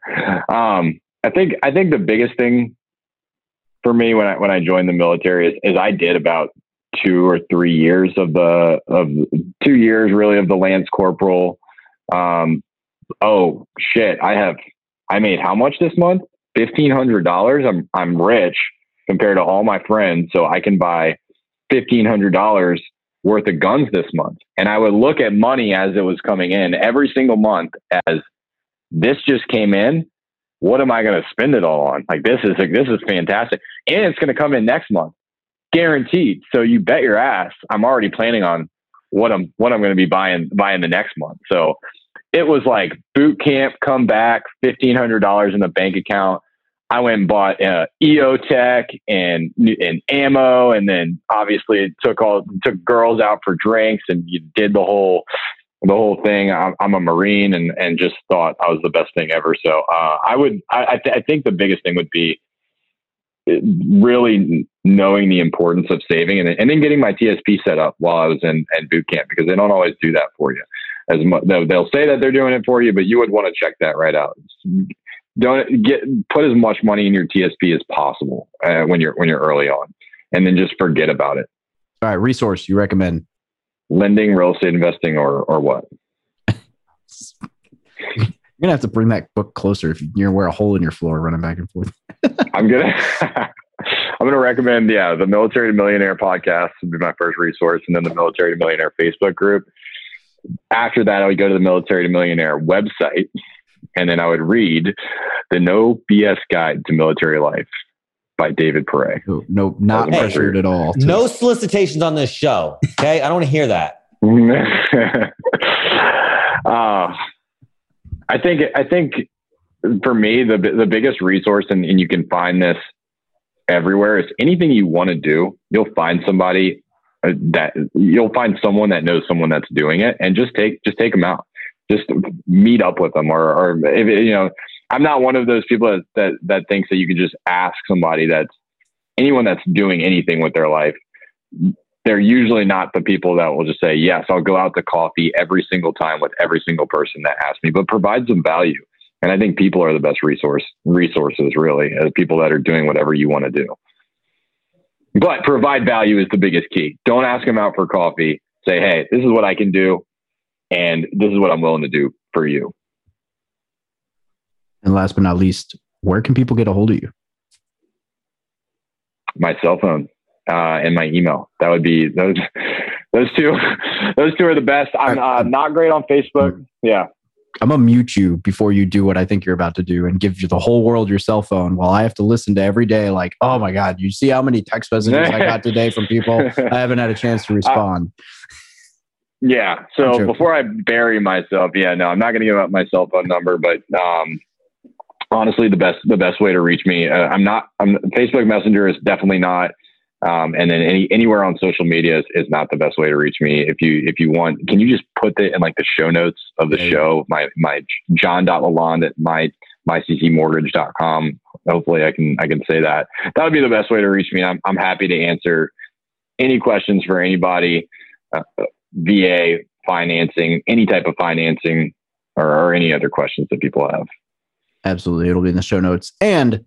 um, I think I think the biggest thing for me when I when I joined the military is, is I did about two or three years of the of two years really of the lance corporal. Um, oh shit, I have I made how much this month? Fifteen hundred dollars. I'm I'm rich compared to all my friends, so I can buy fifteen hundred dollars worth of guns this month. And I would look at money as it was coming in every single month as this just came in. What am I going to spend it all on? Like this is like, this is fantastic, and it's going to come in next month, guaranteed. So you bet your ass, I'm already planning on what I'm what I'm going to be buying buying the next month. So it was like boot camp, come back, fifteen hundred dollars in the bank account. I went and bought uh, EOTech and and ammo, and then obviously it took all took girls out for drinks, and you did the whole the whole thing. I'm, I'm a Marine, and and just thought I was the best thing ever. So uh, I would I I, th- I think the biggest thing would be really knowing the importance of saving, and and then getting my TSP set up while I was in, in boot camp because they don't always do that for you. As much they'll, they'll say that they're doing it for you, but you would want to check that right out don't get put as much money in your TSP as possible uh, when you're when you're early on, and then just forget about it. All right, resource you recommend? Lending, real estate investing, or or what? [laughs] you're gonna have to bring that book closer if you're gonna wear a hole in your floor running back and forth. [laughs] I'm gonna. [laughs] I'm gonna recommend, yeah, the Military Millionaire podcast would be my first resource, and then the Military to Millionaire Facebook group. After that, I would go to the Military to Millionaire website, and then I would read the No BS Guide to Military Life by David Pere. No, no not Hey. pressured at all. to- No solicitations on this show. Okay, I don't want to hear that. [laughs] uh, I think I think for me the the biggest resource and, and you can find this everywhere is anything you want to do you'll find somebody uh, that you'll find someone that knows someone that's doing it and just take just take them out. Just meet up with them or or if, you know I'm not one of those people that, that that thinks that you can just ask somebody that's anyone that's doing anything with their life they're usually not the people that will just say, yes, I'll go out to coffee every single time with every single person that asks me, but provide some value. And I think people are the best resource resources really as people that are doing whatever you want to do. But provide value is the biggest key. Don't ask them out for coffee. Say, hey, this is what I can do, and this is what I'm willing to do for you. And last but not least, where can people get a hold of you? My cell phone uh, and my email. That would be those. Those two, [laughs] those two are the best. I'm uh, [laughs] not great on Facebook. Yeah, I'm gonna mute you before you do what I think you're about to do and give you the whole world your cell phone while I have to listen to every day, like, oh my God, you see how many text messages I got today from people? [laughs] I haven't had a chance to respond. Yeah. So before I bury myself, yeah, no, I'm not going to give out my cell phone number, but um, honestly, the best the best way to reach me, uh, I'm not. I'm Facebook Messenger is definitely not. Um, and then any anywhere on social media is, is not the best way to reach me. If you if you want, can you just put it in like the show notes of the Yeah. show? My my Jon.Lallande at my myccmortgage.com. Hopefully, I can I can say that. That would be the best way to reach me. I'm I'm happy to answer any questions for anybody. Uh, VA financing, any type of financing, or, or any other questions that people have. Absolutely. It'll be in the show notes. And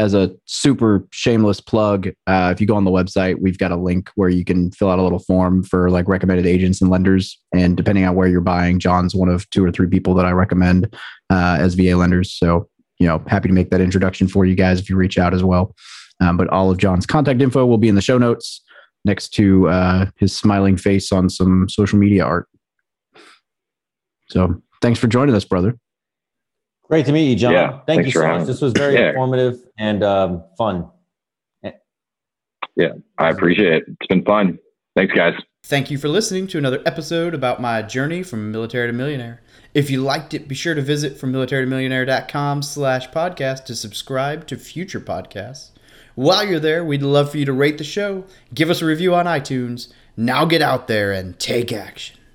as a super shameless plug, uh, if you go on the website, we've got a link where you can fill out a little form for like recommended agents and lenders. And depending on where you're buying, Jon's one of two or three people that I recommend uh, as VA lenders. So, you know, happy to make that introduction for you guys if you reach out as well. Um, but all of Jon's contact info will be in the show notes next to uh, his smiling face on some social media art. So thanks for joining us, brother. Great to meet you, Jon. Yeah, Thank thanks you for so having much. me. This was very Yeah. informative and um, fun. Yeah, I appreciate it. It's been fun. Thanks, guys. Thank you for listening to another episode about my journey from military to millionaire. If you liked it, be sure to visit from militarytomillionaire.com slash podcast to subscribe to future podcasts. While you're there, we'd love for you to rate the show, give us a review on iTunes. Now get out there and take action.